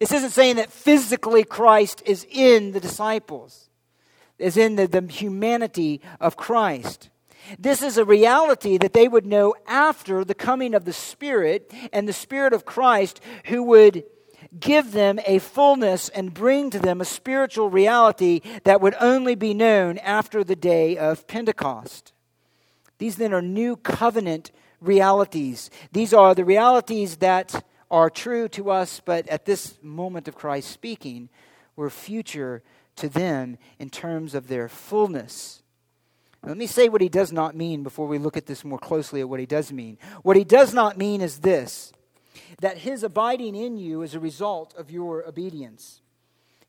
This isn't saying that physically Christ is in the disciples, is in the, the humanity of Christ. This is a reality that they would know after the coming of the Spirit and the Spirit of Christ who would give them a fullness and bring to them a spiritual reality that would only be known after the day of Pentecost. These then are new covenant realities. These are the realities that are true to us, but at this moment of Christ speaking, were future to them in terms of their fullness. Let me say what he does not mean before we look at this more closely at what he does mean. What he does not mean is this that his abiding in you is a result of your obedience.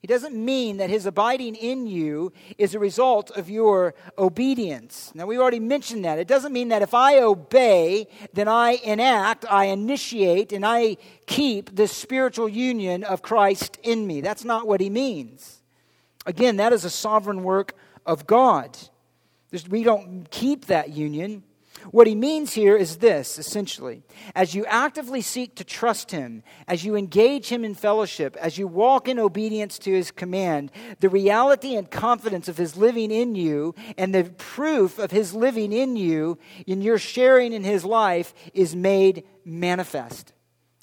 He doesn't mean that his abiding in you is a result of your obedience. Now, we already mentioned that. It doesn't mean that if I obey, then I enact, I initiate, and I keep this spiritual union of Christ in me. That's not what he means. Again, that is a sovereign work of God. We don't keep that union. What he means here is this, essentially. As you actively seek to trust him, as you engage him in fellowship, as you walk in obedience to his command, the reality and confidence of his living in you and the proof of his living in you in your sharing in his life is made manifest.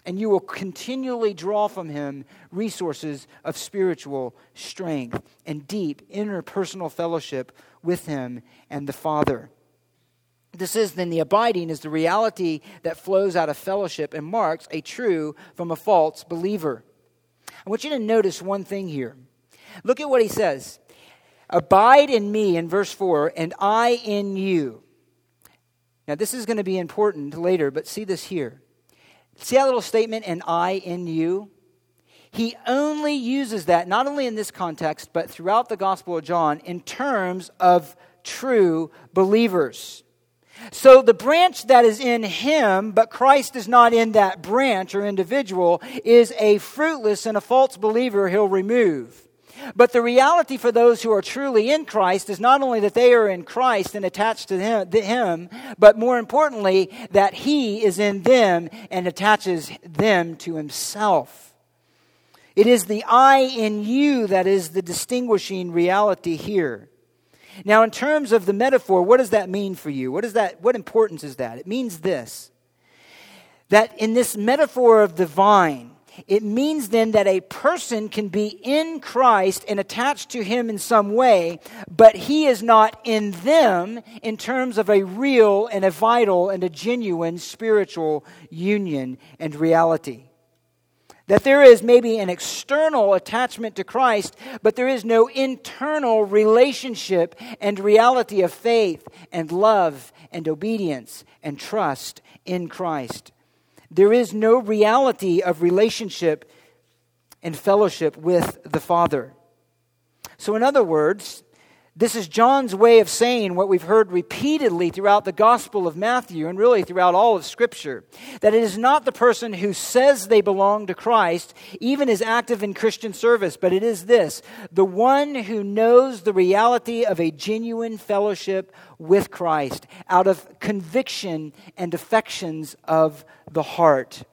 And you will continually draw from him resources of spiritual strength and deep interpersonal fellowship with him and the Father. This is then the abiding is the reality that flows out of fellowship and marks a true from a false believer. I want you to notice one thing here. Look at what he says Abide in me in verse 4, and I in you. Now, this is going to be important later, but see this here. See that little statement, and I in you? He only uses that, not only in this context, but throughout the Gospel of John, in terms of true believers. So the branch that is in him, but Christ is not in that branch or individual, is a fruitless and a false believer he'll remove. But the reality for those who are truly in Christ is not only that they are in Christ and attached to him, him, but more importantly, that He is in them and attaches them to Himself. It is the I in you that is the distinguishing reality here. Now, in terms of the metaphor, what does that mean for you? What, is that, what importance is that? It means this that in this metaphor of the vine, it means then that a person can be in Christ and attached to Him in some way, but He is not in them in terms of a real and a vital and a genuine spiritual union and reality. That there is maybe an external attachment to Christ, but there is no internal relationship and reality of faith and love and obedience and trust in Christ. There is no reality of relationship and fellowship with the Father. So, in other words, this is John's way of saying what we've heard repeatedly throughout the Gospel of Matthew and really throughout all of Scripture that it is not the person who says they belong to Christ, even is active in Christian service, but it is this the one who knows the reality of a genuine fellowship with Christ out of conviction and affections of the heart.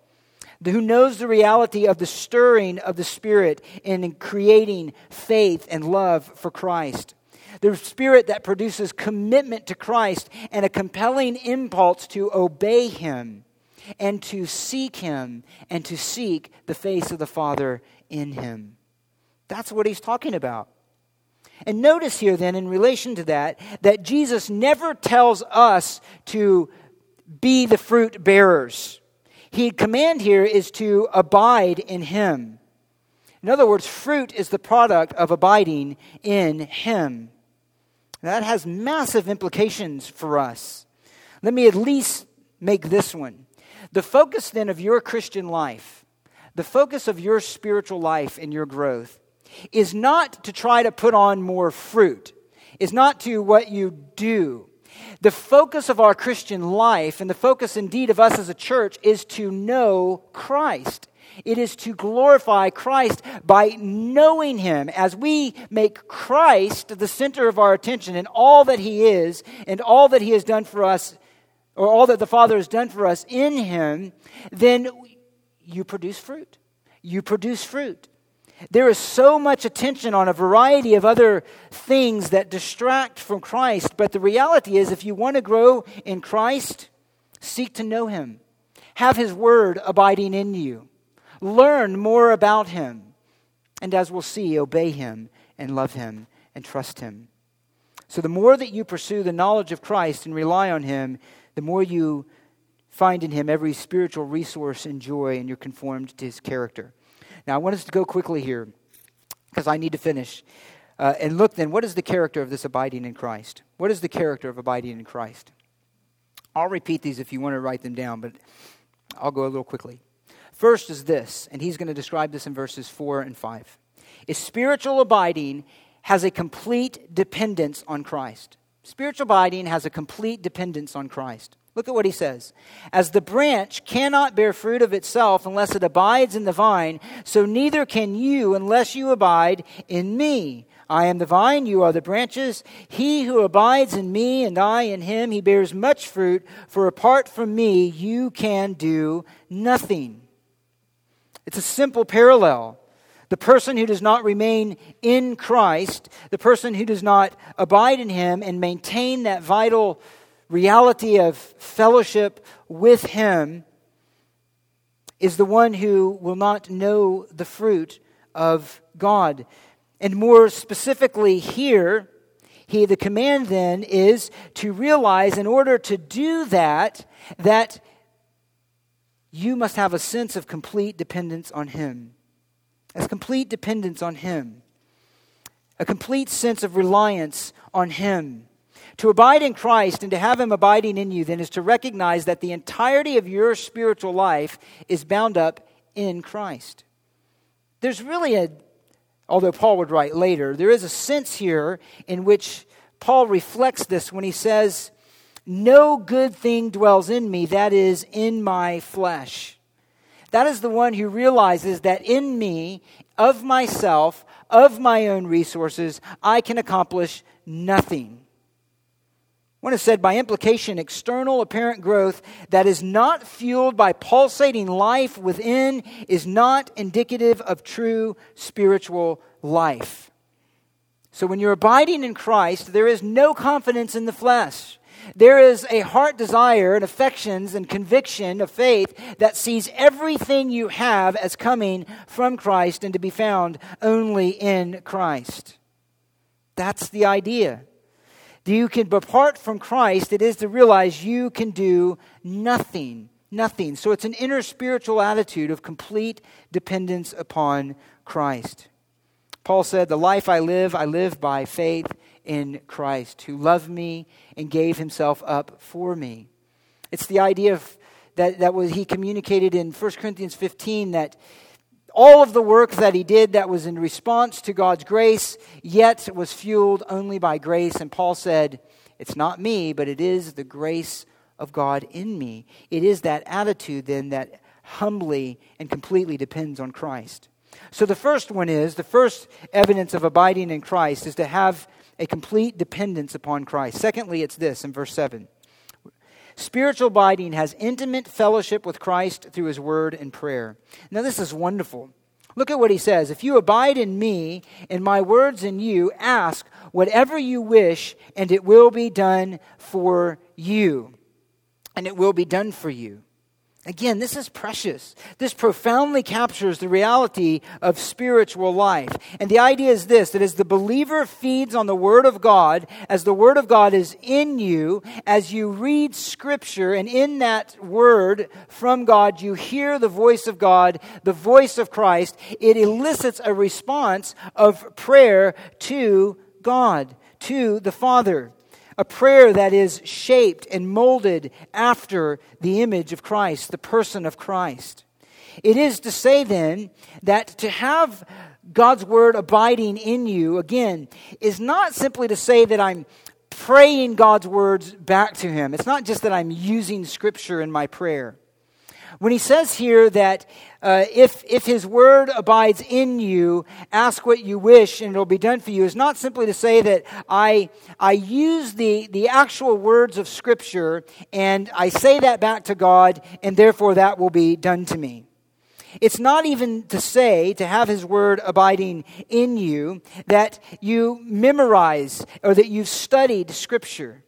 Who knows the reality of the stirring of the Spirit in creating faith and love for Christ the spirit that produces commitment to Christ and a compelling impulse to obey Him and to seek Him and to seek the face of the Father in Him. That's what He's talking about. And notice here, then, in relation to that, that Jesus never tells us to be the fruit bearers. He command here is to abide in Him. In other words, fruit is the product of abiding in Him. That has massive implications for us. Let me at least make this one. The focus then of your Christian life, the focus of your spiritual life and your growth, is not to try to put on more fruit, is not to what you do. The focus of our Christian life, and the focus indeed of us as a church, is to know Christ. It is to glorify Christ by knowing Him. As we make Christ the center of our attention and all that He is and all that He has done for us, or all that the Father has done for us in Him, then you produce fruit. You produce fruit. There is so much attention on a variety of other things that distract from Christ, but the reality is if you want to grow in Christ, seek to know Him. Have His Word abiding in you. Learn more about him. And as we'll see, obey him and love him and trust him. So, the more that you pursue the knowledge of Christ and rely on him, the more you find in him every spiritual resource and joy, and you're conformed to his character. Now, I want us to go quickly here because I need to finish. Uh, and look then, what is the character of this abiding in Christ? What is the character of abiding in Christ? I'll repeat these if you want to write them down, but I'll go a little quickly. First is this, and he's going to describe this in verses 4 and 5. Is spiritual abiding has a complete dependence on Christ. Spiritual abiding has a complete dependence on Christ. Look at what he says. As the branch cannot bear fruit of itself unless it abides in the vine, so neither can you unless you abide in me. I am the vine, you are the branches. He who abides in me and I in him, he bears much fruit, for apart from me, you can do nothing. It's a simple parallel. The person who does not remain in Christ, the person who does not abide in him and maintain that vital reality of fellowship with him, is the one who will not know the fruit of God. And more specifically, here, he, the command then is to realize in order to do that, that you must have a sense of complete dependence on him. As complete dependence on him. A complete sense of reliance on him. To abide in Christ and to have him abiding in you, then, is to recognize that the entirety of your spiritual life is bound up in Christ. There's really a although Paul would write later, there is a sense here in which Paul reflects this when he says, No good thing dwells in me, that is, in my flesh. That is the one who realizes that in me, of myself, of my own resources, I can accomplish nothing. One has said, by implication, external apparent growth that is not fueled by pulsating life within is not indicative of true spiritual life. So when you're abiding in Christ, there is no confidence in the flesh. There is a heart desire and affections and conviction of faith that sees everything you have as coming from Christ and to be found only in Christ. That's the idea you can, apart from Christ, it is to realize you can do nothing. Nothing. So it's an inner spiritual attitude of complete dependence upon Christ. Paul said, The life I live, I live by faith in Christ, who loved me and gave himself up for me. It's the idea of that, that was he communicated in 1 Corinthians 15 that all of the work that he did that was in response to God's grace, yet was fueled only by grace. And Paul said, It's not me, but it is the grace of God in me. It is that attitude then that humbly and completely depends on Christ. So the first one is the first evidence of abiding in Christ is to have a complete dependence upon Christ. Secondly, it's this in verse 7. Spiritual abiding has intimate fellowship with Christ through his word and prayer. Now, this is wonderful. Look at what he says. If you abide in me and my words in you, ask whatever you wish, and it will be done for you. And it will be done for you. Again, this is precious. This profoundly captures the reality of spiritual life. And the idea is this that as the believer feeds on the Word of God, as the Word of God is in you, as you read Scripture, and in that Word from God, you hear the voice of God, the voice of Christ, it elicits a response of prayer to God, to the Father a prayer that is shaped and molded after the image of Christ, the person of Christ. It is to say then that to have God's word abiding in you, again, is not simply to say that I'm praying God's words back to Him. It's not just that I'm using Scripture in my prayer. When he says here that uh, if, if his word abides in you, ask what you wish and it'll be done for you, is not simply to say that I, I use the, the actual words of Scripture and I say that back to God and therefore that will be done to me. It's not even to say, to have His Word abiding in you, that you memorize or that you've studied Scripture.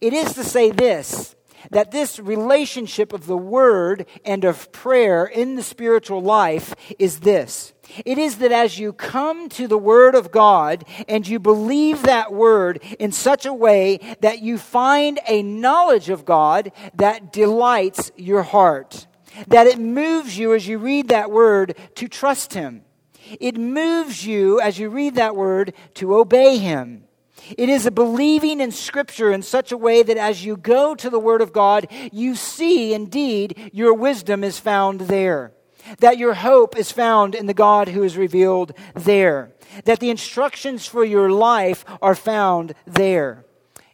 It is to say this that this relationship of the Word and of prayer in the spiritual life is this. It is that as you come to the Word of God and you believe that Word in such a way that you find a knowledge of God that delights your heart, that it moves you as you read that Word to trust Him. It moves you, as you read that word, to obey Him. It is a believing in Scripture in such a way that as you go to the Word of God, you see indeed your wisdom is found there. That your hope is found in the God who is revealed there. That the instructions for your life are found there.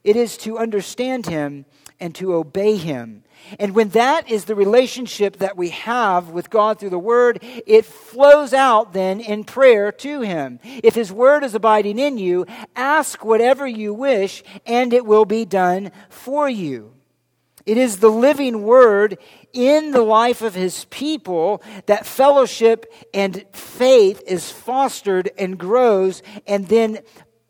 It is to understand Him and to obey Him. And when that is the relationship that we have with God through the Word, it flows out then in prayer to Him. If His Word is abiding in you, ask whatever you wish, and it will be done for you. It is the living Word in the life of His people that fellowship and faith is fostered and grows, and then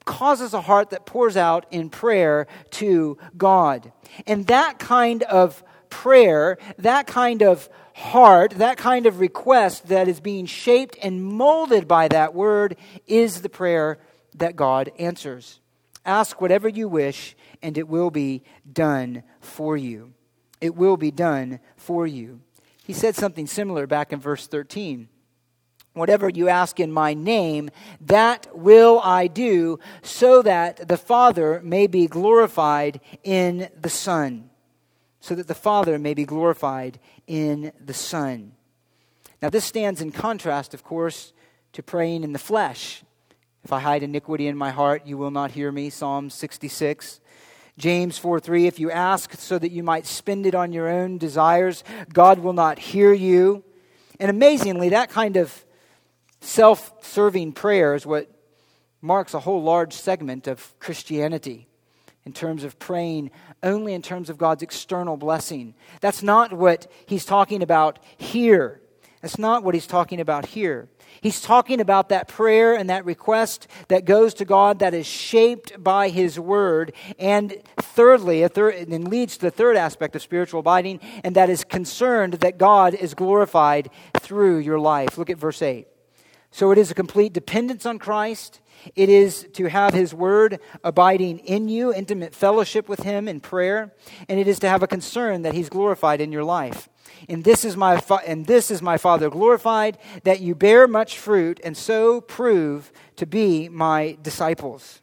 causes a heart that pours out in prayer to God. And that kind of prayer, that kind of heart, that kind of request that is being shaped and molded by that word is the prayer that God answers. Ask whatever you wish, and it will be done for you. It will be done for you. He said something similar back in verse 13. Whatever you ask in my name, that will I do, so that the Father may be glorified in the Son. So that the Father may be glorified in the Son. Now, this stands in contrast, of course, to praying in the flesh. If I hide iniquity in my heart, you will not hear me. Psalm 66. James 4 3, if you ask so that you might spend it on your own desires, God will not hear you. And amazingly, that kind of Self serving prayer is what marks a whole large segment of Christianity in terms of praying only in terms of God's external blessing. That's not what he's talking about here. That's not what he's talking about here. He's talking about that prayer and that request that goes to God that is shaped by His Word. And thirdly, a third, and leads to the third aspect of spiritual abiding, and that is concerned that God is glorified through your life. Look at verse 8. So it is a complete dependence on Christ. It is to have His Word abiding in you, intimate fellowship with Him in prayer, and it is to have a concern that He's glorified in your life. And this is my fa- and this is my Father glorified, that you bear much fruit, and so prove to be my disciples.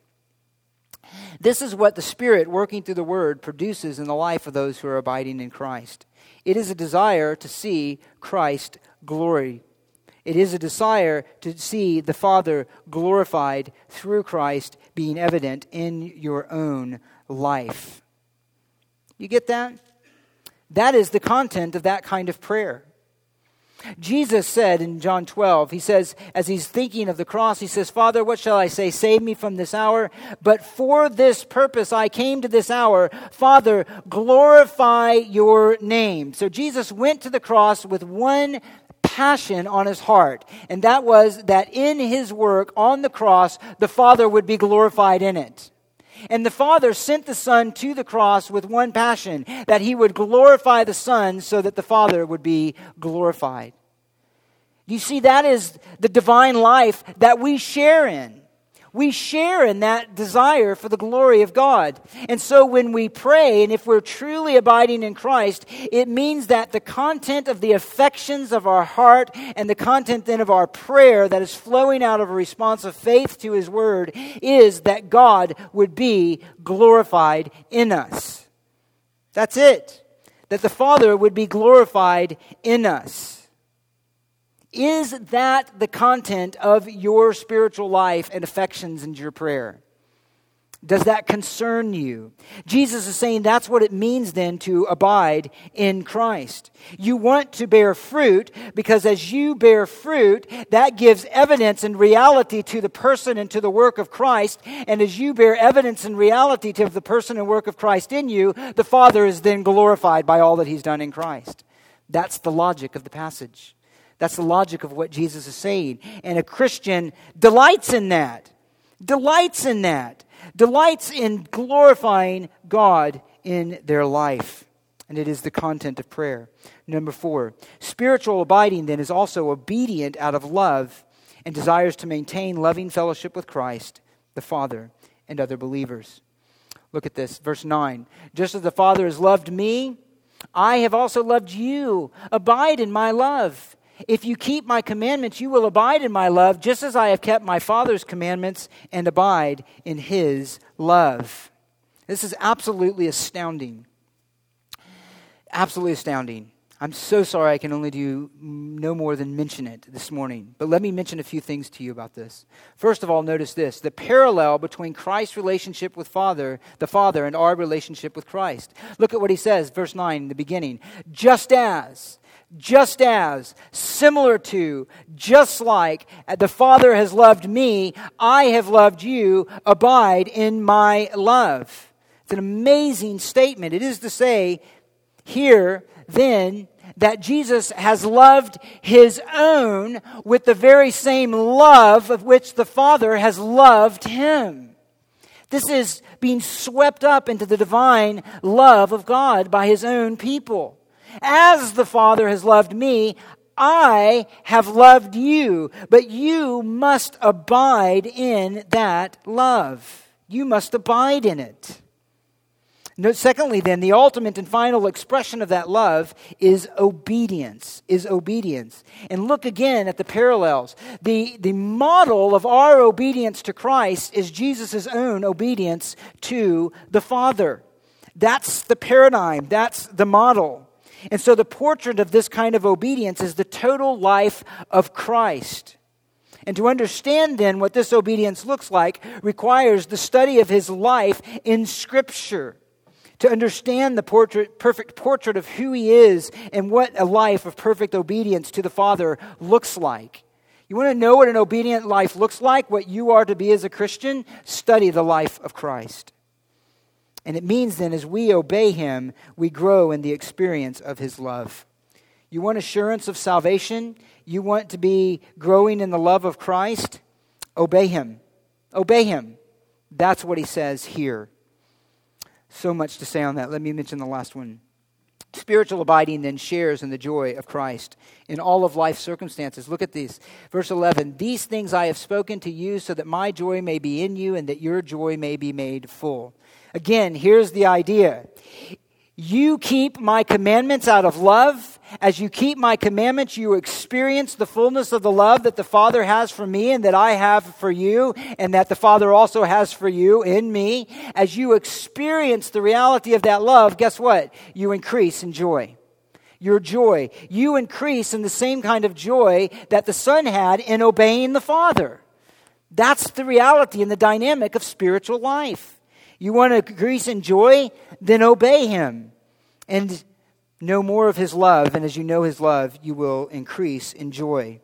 This is what the Spirit working through the Word produces in the life of those who are abiding in Christ. It is a desire to see Christ glory it is a desire to see the Father glorified through Christ being evident in your own life. You get that? That is the content of that kind of prayer. Jesus said in John 12, he says, as he's thinking of the cross, he says, Father, what shall I say? Save me from this hour. But for this purpose I came to this hour. Father, glorify your name. So Jesus went to the cross with one passion on his heart, and that was that in his work on the cross, the Father would be glorified in it. And the Father sent the Son to the cross with one passion that he would glorify the Son so that the Father would be glorified. You see, that is the divine life that we share in we share in that desire for the glory of God. And so when we pray, and if we're truly abiding in Christ, it means that the content of the affections of our heart and the content then of our prayer that is flowing out of a response of faith to His Word is that God would be glorified in us. That's it. That the Father would be glorified in us. Is that the content of your spiritual life and affections and your prayer? Does that concern you? Jesus is saying that's what it means then to abide in Christ. You want to bear fruit because as you bear fruit, that gives evidence and reality to the person and to the work of Christ. And as you bear evidence and reality to the person and work of Christ in you, the Father is then glorified by all that He's done in Christ. That's the logic of the passage. That's the logic of what Jesus is saying. And a Christian delights in that. Delights in that. Delights in glorifying God in their life. And it is the content of prayer. Number four, spiritual abiding then is also obedient out of love and desires to maintain loving fellowship with Christ, the Father, and other believers. Look at this, verse 9. Just as the Father has loved me, I have also loved you. Abide in my love. If you keep my commandments, you will abide in my love, just as I have kept my Father's commandments and abide in his love. This is absolutely astounding. Absolutely astounding. I'm so sorry I can only do no more than mention it this morning. But let me mention a few things to you about this. First of all, notice this the parallel between Christ's relationship with Father, the Father, and our relationship with Christ. Look at what he says, verse 9 in the beginning. Just as, just as, similar to, just like the Father has loved me, I have loved you, abide in my love. It's an amazing statement. It is to say, here then that Jesus has loved his own with the very same love of which the Father has loved him. This is being swept up into the divine love of God by his own people. As the Father has loved me, I have loved you, but you must abide in that love. You must abide in it. Secondly, then, the ultimate and final expression of that love is obedience, is obedience. And look again at the parallels. The, the model of our obedience to Christ is Jesus' own obedience to the Father. That's the paradigm, that's the model. And so the portrait of this kind of obedience is the total life of Christ. And to understand then what this obedience looks like requires the study of his life in Scripture to understand the portrait, perfect portrait of who he is and what a life of perfect obedience to the Father looks like. You want to know what an obedient life looks like, what you are to be as a Christian? Study the life of Christ. And it means then, as we obey him, we grow in the experience of his love. You want assurance of salvation? You want to be growing in the love of Christ? Obey him. Obey him. That's what he says here. So much to say on that. Let me mention the last one. Spiritual abiding then shares in the joy of Christ in all of life's circumstances. Look at these. Verse 11 These things I have spoken to you so that my joy may be in you and that your joy may be made full. Again, here's the idea you keep my commandments out of love. As you keep my commandments, you experience the fullness of the love that the Father has for me and that I have for you, and that the Father also has for you in me. As you experience the reality of that love, guess what? You increase in joy. Your joy. You increase in the same kind of joy that the Son had in obeying the Father. That's the reality and the dynamic of spiritual life. You want to increase in joy? Then obey him and know more of his love. And as you know his love, you will increase in joy.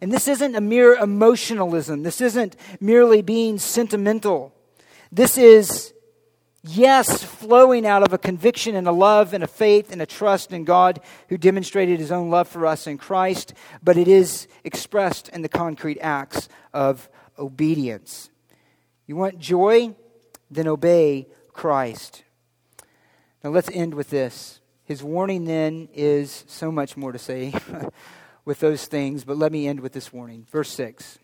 And this isn't a mere emotionalism. This isn't merely being sentimental. This is, yes, flowing out of a conviction and a love and a faith and a trust in God who demonstrated his own love for us in Christ, but it is expressed in the concrete acts of obedience. You want joy? Then obey Christ. Now let's end with this. His warning then is so much more to say with those things, but let me end with this warning. Verse 6.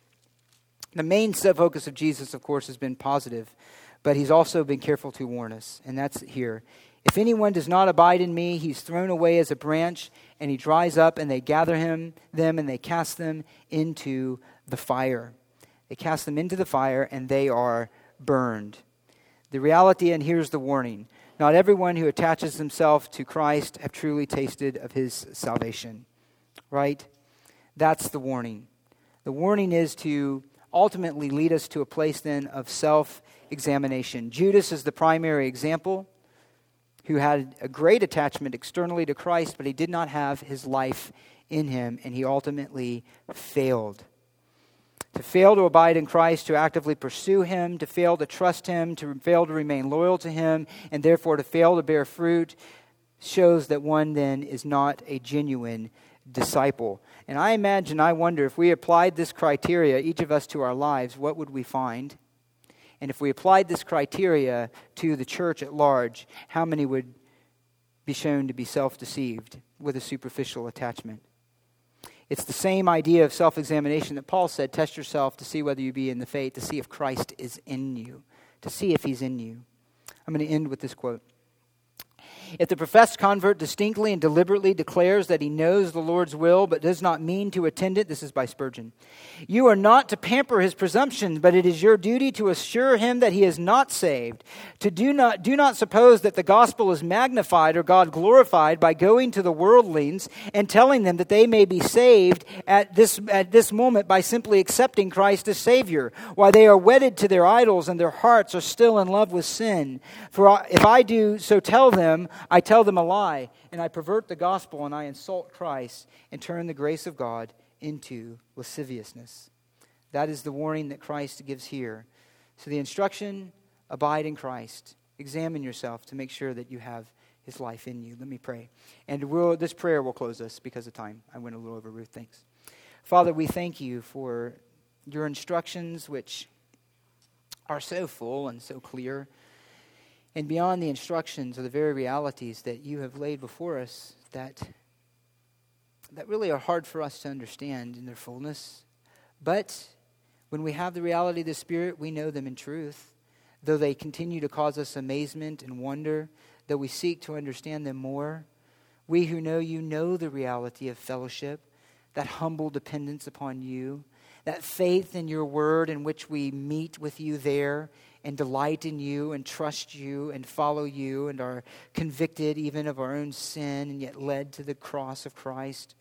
The main focus of Jesus, of course, has been positive, but he's also been careful to warn us, and that's here. If anyone does not abide in me, he's thrown away as a branch, and he dries up, and they gather him, them, and they cast them into the fire. They cast them into the fire, and they are burned. The reality, and here's the warning not everyone who attaches himself to Christ have truly tasted of his salvation. Right? That's the warning. The warning is to ultimately lead us to a place then of self examination. Judas is the primary example who had a great attachment externally to Christ, but he did not have his life in him, and he ultimately failed to fail to abide in Christ, to actively pursue Him, to fail to trust Him, to fail to remain loyal to Him, and therefore to fail to bear fruit, shows that one then is not a genuine disciple. And I imagine, I wonder, if we applied this criteria, each of us to our lives, what would we find? And if we applied this criteria to the church at large, how many would be shown to be self deceived with a superficial attachment? It's the same idea of self examination that Paul said test yourself to see whether you be in the faith, to see if Christ is in you, to see if he's in you. I'm going to end with this quote. If the professed convert distinctly and deliberately declares that he knows the Lord's will but does not mean to attend it, this is by Spurgeon. You are not to pamper his presumptions, but it is your duty to assure him that he is not saved. To do not, do not suppose that the gospel is magnified or God glorified by going to the worldlings and telling them that they may be saved at this, at this moment by simply accepting Christ as Savior, while they are wedded to their idols and their hearts are still in love with sin. For if I do so tell them, I tell them a lie, and I pervert the gospel, and I insult Christ, and turn the grace of God into lasciviousness. That is the warning that Christ gives here. So the instruction abide in Christ. Examine yourself to make sure that you have his life in you. Let me pray. And we'll, this prayer will close us because of time. I went a little over, Ruth. Thanks. Father, we thank you for your instructions, which are so full and so clear. And beyond the instructions are the very realities that you have laid before us that, that really are hard for us to understand in their fullness. But when we have the reality of the Spirit, we know them in truth. Though they continue to cause us amazement and wonder, though we seek to understand them more, we who know you know the reality of fellowship, that humble dependence upon you, that faith in your word in which we meet with you there and delight in you and trust you and follow you and are convicted even of our own sin and yet led to the cross of Christ.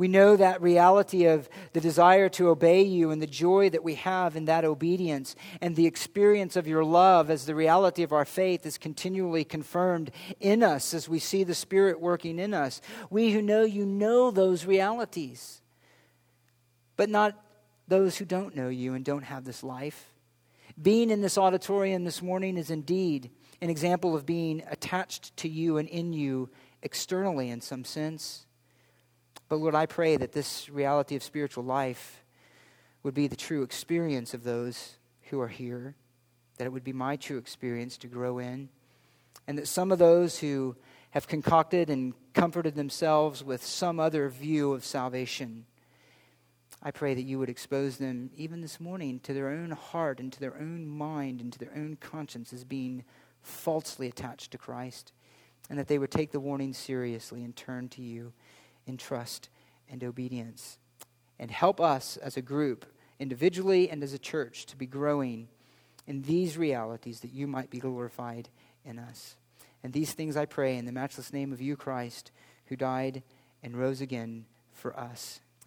We know that reality of the desire to obey you and the joy that we have in that obedience and the experience of your love as the reality of our faith is continually confirmed in us as we see the Spirit working in us. We who know you know those realities, but not those who don't know you and don't have this life. Being in this auditorium this morning is indeed an example of being attached to you and in you externally in some sense. But Lord, I pray that this reality of spiritual life would be the true experience of those who are here, that it would be my true experience to grow in, and that some of those who have concocted and comforted themselves with some other view of salvation I pray that you would expose them, even this morning, to their own heart and to their own mind and to their own conscience as being falsely attached to Christ, and that they would take the warning seriously and turn to you in trust and obedience. And help us as a group, individually and as a church, to be growing in these realities that you might be glorified in us. And these things I pray in the matchless name of you, Christ, who died and rose again for us.